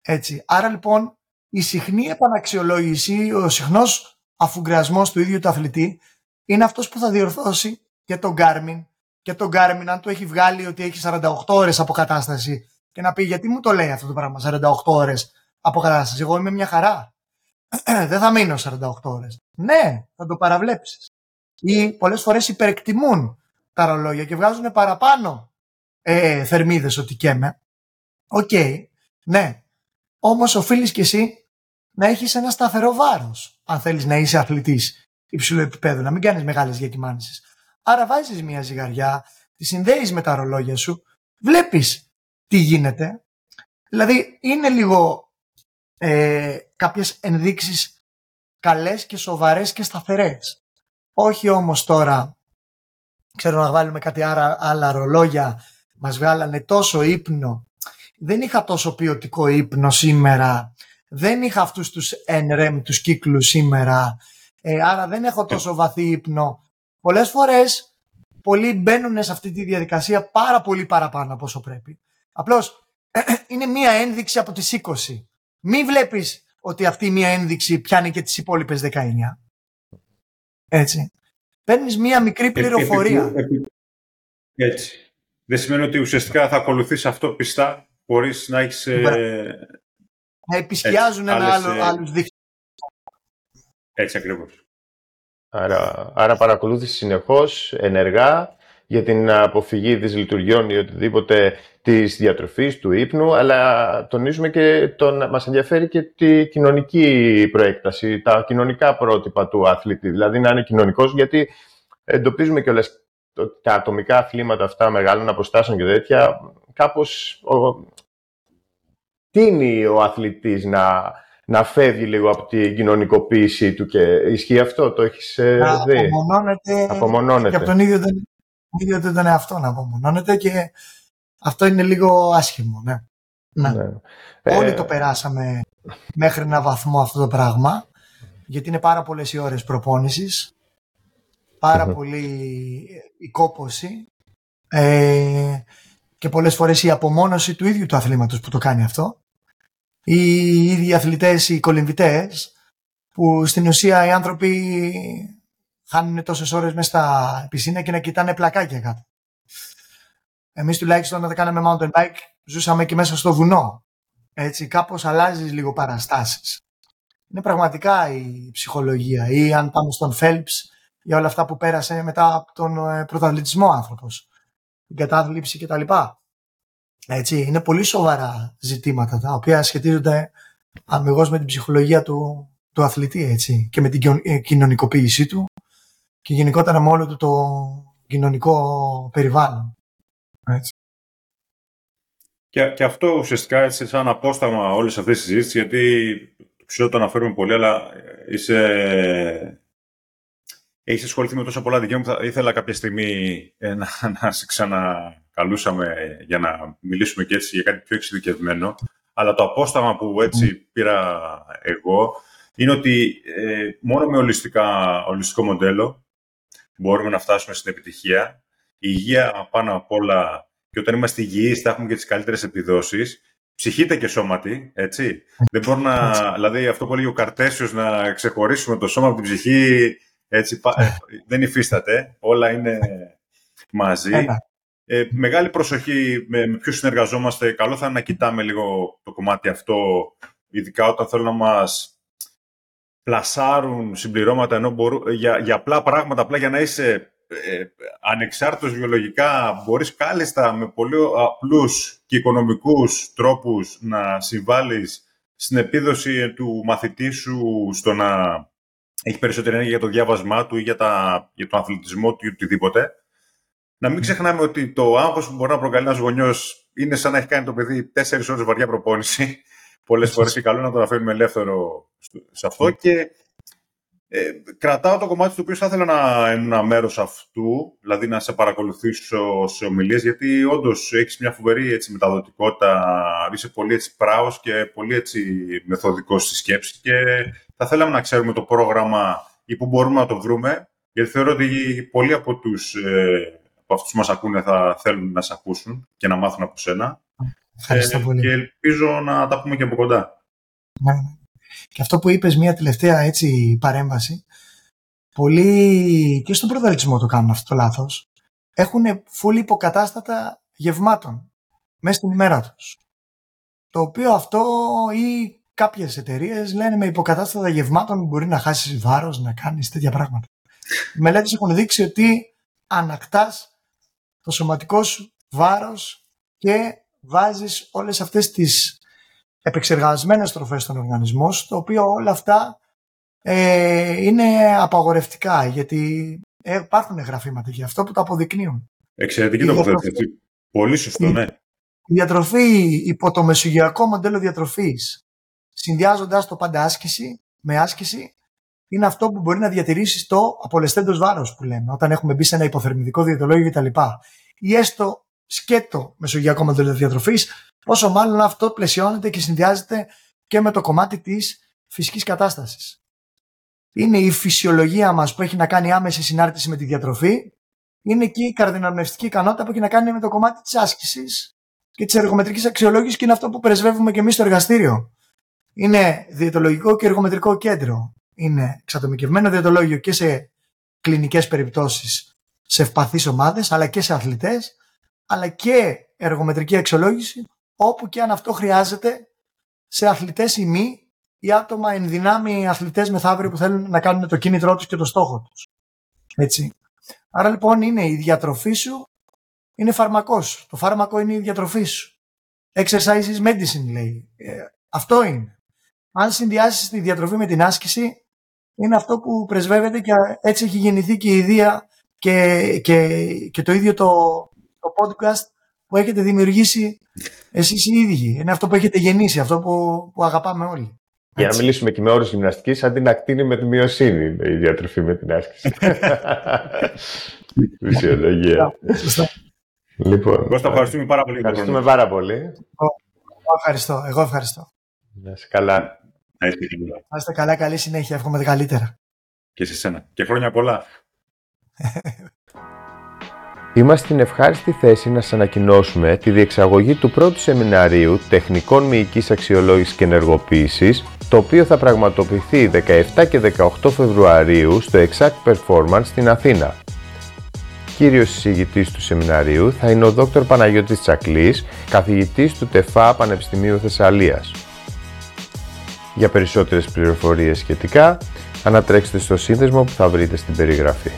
Έτσι. Άρα λοιπόν η συχνή επαναξιολόγηση, ο συχνός αφουγκρασμός του ίδιου του αθλητή είναι αυτός που θα διορθώσει και τον Garmin και τον Garmin αν του έχει βγάλει ότι έχει 48 ώρες αποκατάσταση και να πει γιατί μου το λέει αυτό το πράγμα 48 ώρες αποκατάσταση; Εγώ είμαι μια χαρά δεν θα μείνω 48 ώρες ναι θα το παραβλέψεις ή πολλές φορές υπερεκτιμούν τα ρολόγια και βγάζουν παραπάνω ε, θερμίδες ότι καίμε OK okay, ναι όμως οφείλεις και εσύ να έχεις ένα σταθερό βάρος αν θέλεις να είσαι αθλητής υψηλού επίπεδου, να μην κάνεις μεγάλες διακυμάνσεις. Άρα βάζεις μια ζυγαριά, τη συνδέεις με τα ρολόγια σου, βλέπεις τι γίνεται. Δηλαδή είναι λίγο ε, κάποιες ενδείξεις καλές και σοβαρές και σταθερές. Όχι όμως τώρα, ξέρω να βάλουμε κάτι άρα, άλλα ρολόγια, μας βγάλανε τόσο ύπνο. Δεν είχα τόσο ποιοτικό ύπνο σήμερα. Δεν είχα αυτούς τους NREM, τους κύκλους σήμερα. Ε, άρα δεν έχω τόσο βαθύ ύπνο. Πολλές φορές πολλοί μπαίνουν σε αυτή τη διαδικασία πάρα πολύ παραπάνω από όσο πρέπει. Απλώς είναι μία ένδειξη από τις 20. Μην βλέπεις ότι αυτή μία ένδειξη πιάνει και τις υπόλοιπες 19. Έτσι. Παίρνεις μία μικρή πληροφορία. Έτσι. Δεν σημαίνει ότι ουσιαστικά θα ακολουθείς αυτό πιστά χωρίς να έχεις... Ε... Να επισκιάζουν ένα άλλο, ε, άλλους δείκτες. Έτσι ακριβώς. Άρα, άρα παρακολούθηση συνεχώς, ενεργά, για την αποφυγή της λειτουργιών ή οτιδήποτε της διατροφής, του ύπνου, αλλά τονίζουμε και τον, μας ενδιαφέρει και τη κοινωνική προέκταση, τα κοινωνικά πρότυπα του αθλητή, δηλαδή να είναι κοινωνικός, γιατί εντοπίζουμε και όλες τα ατομικά αθλήματα αυτά μεγάλων αποστάσεων και τέτοια, κάπως ο, τίνει ο αθλητής να, να φεύγει λίγο από την κοινωνικοποίησή του και ισχύει αυτό, το έχεις ε, δει; Απομονώνεται, απομονώνεται. και από τον ίδιο τον, ίδιο τον εαυτό να απομονώνεται και αυτό είναι λίγο άσχημο, ναι. ναι. ναι. Όλοι ε... το περάσαμε μέχρι ένα βαθμό αυτό το πράγμα, γιατί είναι πάρα πολλές οι ώρες προπόνησης, πάρα πολύ η κόπωση ε, και πολλές φορές η απομόνωση του ίδιου του αθλήματος που το κάνει αυτό οι ίδιοι αθλητές, οι κολυμβητές, που στην ουσία οι άνθρωποι χάνουν τόσες ώρες μέσα στα πισίνα και να κοιτάνε πλακάκια κάτω. Εμείς τουλάχιστον όταν κάναμε mountain bike ζούσαμε και μέσα στο βουνό. Έτσι κάπως αλλάζεις λίγο παραστάσεις. Είναι πραγματικά η ψυχολογία ή αν πάμε στον Phelps για όλα αυτά που πέρασε μετά από τον ε, πρωταθλητισμό άνθρωπος. Την κατάθλιψη κτλ. Έτσι, είναι πολύ σοβαρά ζητήματα τα οποία σχετίζονται αμυγός με την ψυχολογία του, του αθλητή έτσι, και με την ε, κοινωνικοποίησή του και γενικότερα με όλο του το κοινωνικό περιβάλλον. Έτσι. Και, και αυτό ουσιαστικά έτσι σαν απόσταγμα όλες αυτές τις συζήτησεις γιατί ξέρω το αναφέρουμε πολύ αλλά είσαι έχεις ασχοληθεί με τόσα πολλά δικαιώματα. Θα ήθελα κάποια στιγμή ε, να, να σε ξανα καλούσαμε για να μιλήσουμε και έτσι για κάτι πιο εξειδικευμένο. Αλλά το απόσταμα που έτσι πήρα εγώ είναι ότι ε, μόνο με ολιστικά, ολιστικό μοντέλο μπορούμε να φτάσουμε στην επιτυχία. Η υγεία πάνω απ' όλα και όταν είμαστε υγιείς θα έχουμε και τις καλύτερες επιδόσεις. Ψυχείτε και σώματι, έτσι. Δεν μπορεί να, δηλαδή αυτό που έλεγε ο Καρτέσιος να ξεχωρίσουμε το σώμα από την ψυχή, έτσι, ε, δεν υφίσταται. Όλα είναι μαζί. Ε, μεγάλη προσοχή με, με ποιους συνεργαζόμαστε. Καλό θα είναι να κοιτάμε λίγο το κομμάτι αυτό, ειδικά όταν θέλουν να μας πλασάρουν συμπληρώματα ενώ μπορούν, για, για απλά πράγματα, απλά για να είσαι ε, ανεξάρτητος βιολογικά, μπορείς κάλλιστα με πολύ απλούς και οικονομικούς τρόπους να συμβάλλεις στην επίδοση του μαθητή σου στο να έχει περισσότερη ενέργεια για το διάβασμά του ή για, τα, για τον αθλητισμό του ή οτιδήποτε. Να μην ξεχνάμε ότι το άγχος που μπορεί να προκαλεί ένας γονιός είναι σαν να έχει κάνει το παιδί τέσσερις ώρες βαριά προπόνηση. Πολλές φορές είναι καλό να τον αφήνουμε ελεύθερο σε αυτό. Και ε, κρατάω το κομμάτι του οποίο θα ήθελα να είναι ένα μέρος αυτού, δηλαδή να σε παρακολουθήσω σε ομιλίες, γιατί όντως έχεις μια φοβερή έτσι, μεταδοτικότητα, είσαι πολύ έτσι πράος και πολύ έτσι μεθοδικός στη σκέψη και θα θέλαμε να ξέρουμε το πρόγραμμα ή πού μπορούμε να το βρούμε, γιατί θεωρώ ότι πολλοί από τους ε, από αυτούς που μας ακούνε θα θέλουν να σε ακούσουν και να μάθουν από σένα. Ευχαριστώ ε, πολύ. Και ελπίζω να τα πούμε και από κοντά. Ναι. Και αυτό που είπες μια τελευταία έτσι παρέμβαση, πολλοί και στον προδαλισμό το κάνουν αυτό το λάθος, έχουν φουλ υποκατάστατα γευμάτων μέσα στην ημέρα τους. Το οποίο αυτό ή κάποιες εταιρείες λένε με υποκατάστατα γευμάτων μπορεί να χάσεις βάρος, να κάνεις τέτοια πράγματα. Οι μελέτες έχουν δείξει ότι ανακτάς το σωματικό σου βάρος και βάζεις όλες αυτές τις επεξεργασμένες τροφές στον οργανισμό το οποίο όλα αυτά ε, είναι απαγορευτικά, γιατί ε, υπάρχουν γραφήματα για αυτό που το αποδεικνύουν. Εξαιρετική τοποθέτηση. Πολύ σωστό, ναι. Η διατροφή υπό το μεσογειακό μοντέλο διατροφής, συνδυάζοντας το πάντα άσκηση με άσκηση, είναι αυτό που μπορεί να διατηρήσει το απολεσθέντος βάρος που λέμε, όταν έχουμε μπει σε ένα υποθερμιδικό διαιτολόγιο κτλ. Ή έστω σκέτο μεσογειακό μοντέλο διατροφής, πόσο μάλλον αυτό πλαισιώνεται και συνδυάζεται και με το κομμάτι της φυσικής κατάστασης. Είναι η φυσιολογία μας που έχει να κάνει άμεση συνάρτηση με τη διατροφή, είναι και η καρδιναμνευστική ικανότητα που έχει να κάνει με το κομμάτι της άσκησης και της εργομετρικής αξιολόγησης και είναι αυτό που πρεσβεύουμε και εμείς στο εργαστήριο. Είναι διαιτολογικό και εργομετρικό κέντρο είναι εξατομικευμένο διατολόγιο και σε κλινικές περιπτώσεις σε ευπαθείς ομάδες αλλά και σε αθλητές αλλά και εργομετρική αξιολόγηση όπου και αν αυτό χρειάζεται σε αθλητές ή μη ή άτομα ενδυνάμει αθλητές μεθαύριο που θέλουν να κάνουν το κίνητρό τους και το στόχο τους. Έτσι. Άρα λοιπόν είναι η διατροφή σου είναι φαρμακός. Το φάρμακο είναι η διατροφή σου. Exercise is medicine λέει. Ε, αυτό είναι. Αν συνδυάσεις τη διατροφή με την άσκηση είναι αυτό που πρεσβεύεται και έτσι έχει γεννηθεί και η ιδέα και, και, και το ίδιο το, το podcast που έχετε δημιουργήσει εσείς οι ίδιοι. Είναι αυτό που έχετε γεννήσει, αυτό που, που αγαπάμε όλοι. Για να μιλήσουμε και με όρους γυμναστικής, σαν την ακτίνη με τη μειοσύνη η διατροφή με την άσκηση. Φυσιολογία. λοιπόν, Κώστα, ευχαριστούμε πάρα πολύ. Ευχαριστούμε πάρα πολύ. Εγώ ευχαριστώ. Εγώ ευχαριστώ. Να είσαι καλά. Να είστε καλά. Να είστε καλά, καλή συνέχεια. Εύχομαι τα καλύτερα. Και σε σένα. Και χρόνια πολλά. Είμαστε στην ευχάριστη θέση να σας ανακοινώσουμε τη διεξαγωγή του πρώτου σεμιναρίου Τεχνικών Μυϊκής Αξιολόγησης και Ενεργοποίησης, το οποίο θα πραγματοποιηθεί 17 και 18 Φεβρουαρίου στο Exact Performance στην Αθήνα. Κύριος εισηγητής του σεμιναρίου θα είναι ο Δ. Παναγιώτης Τσακλής, καθηγητής του ΤΕΦΑ Πανεπιστημίου Θεσσαλίας. Για περισσότερες πληροφορίες σχετικά, ανατρέξτε στο σύνδεσμο που θα βρείτε στην περιγραφή.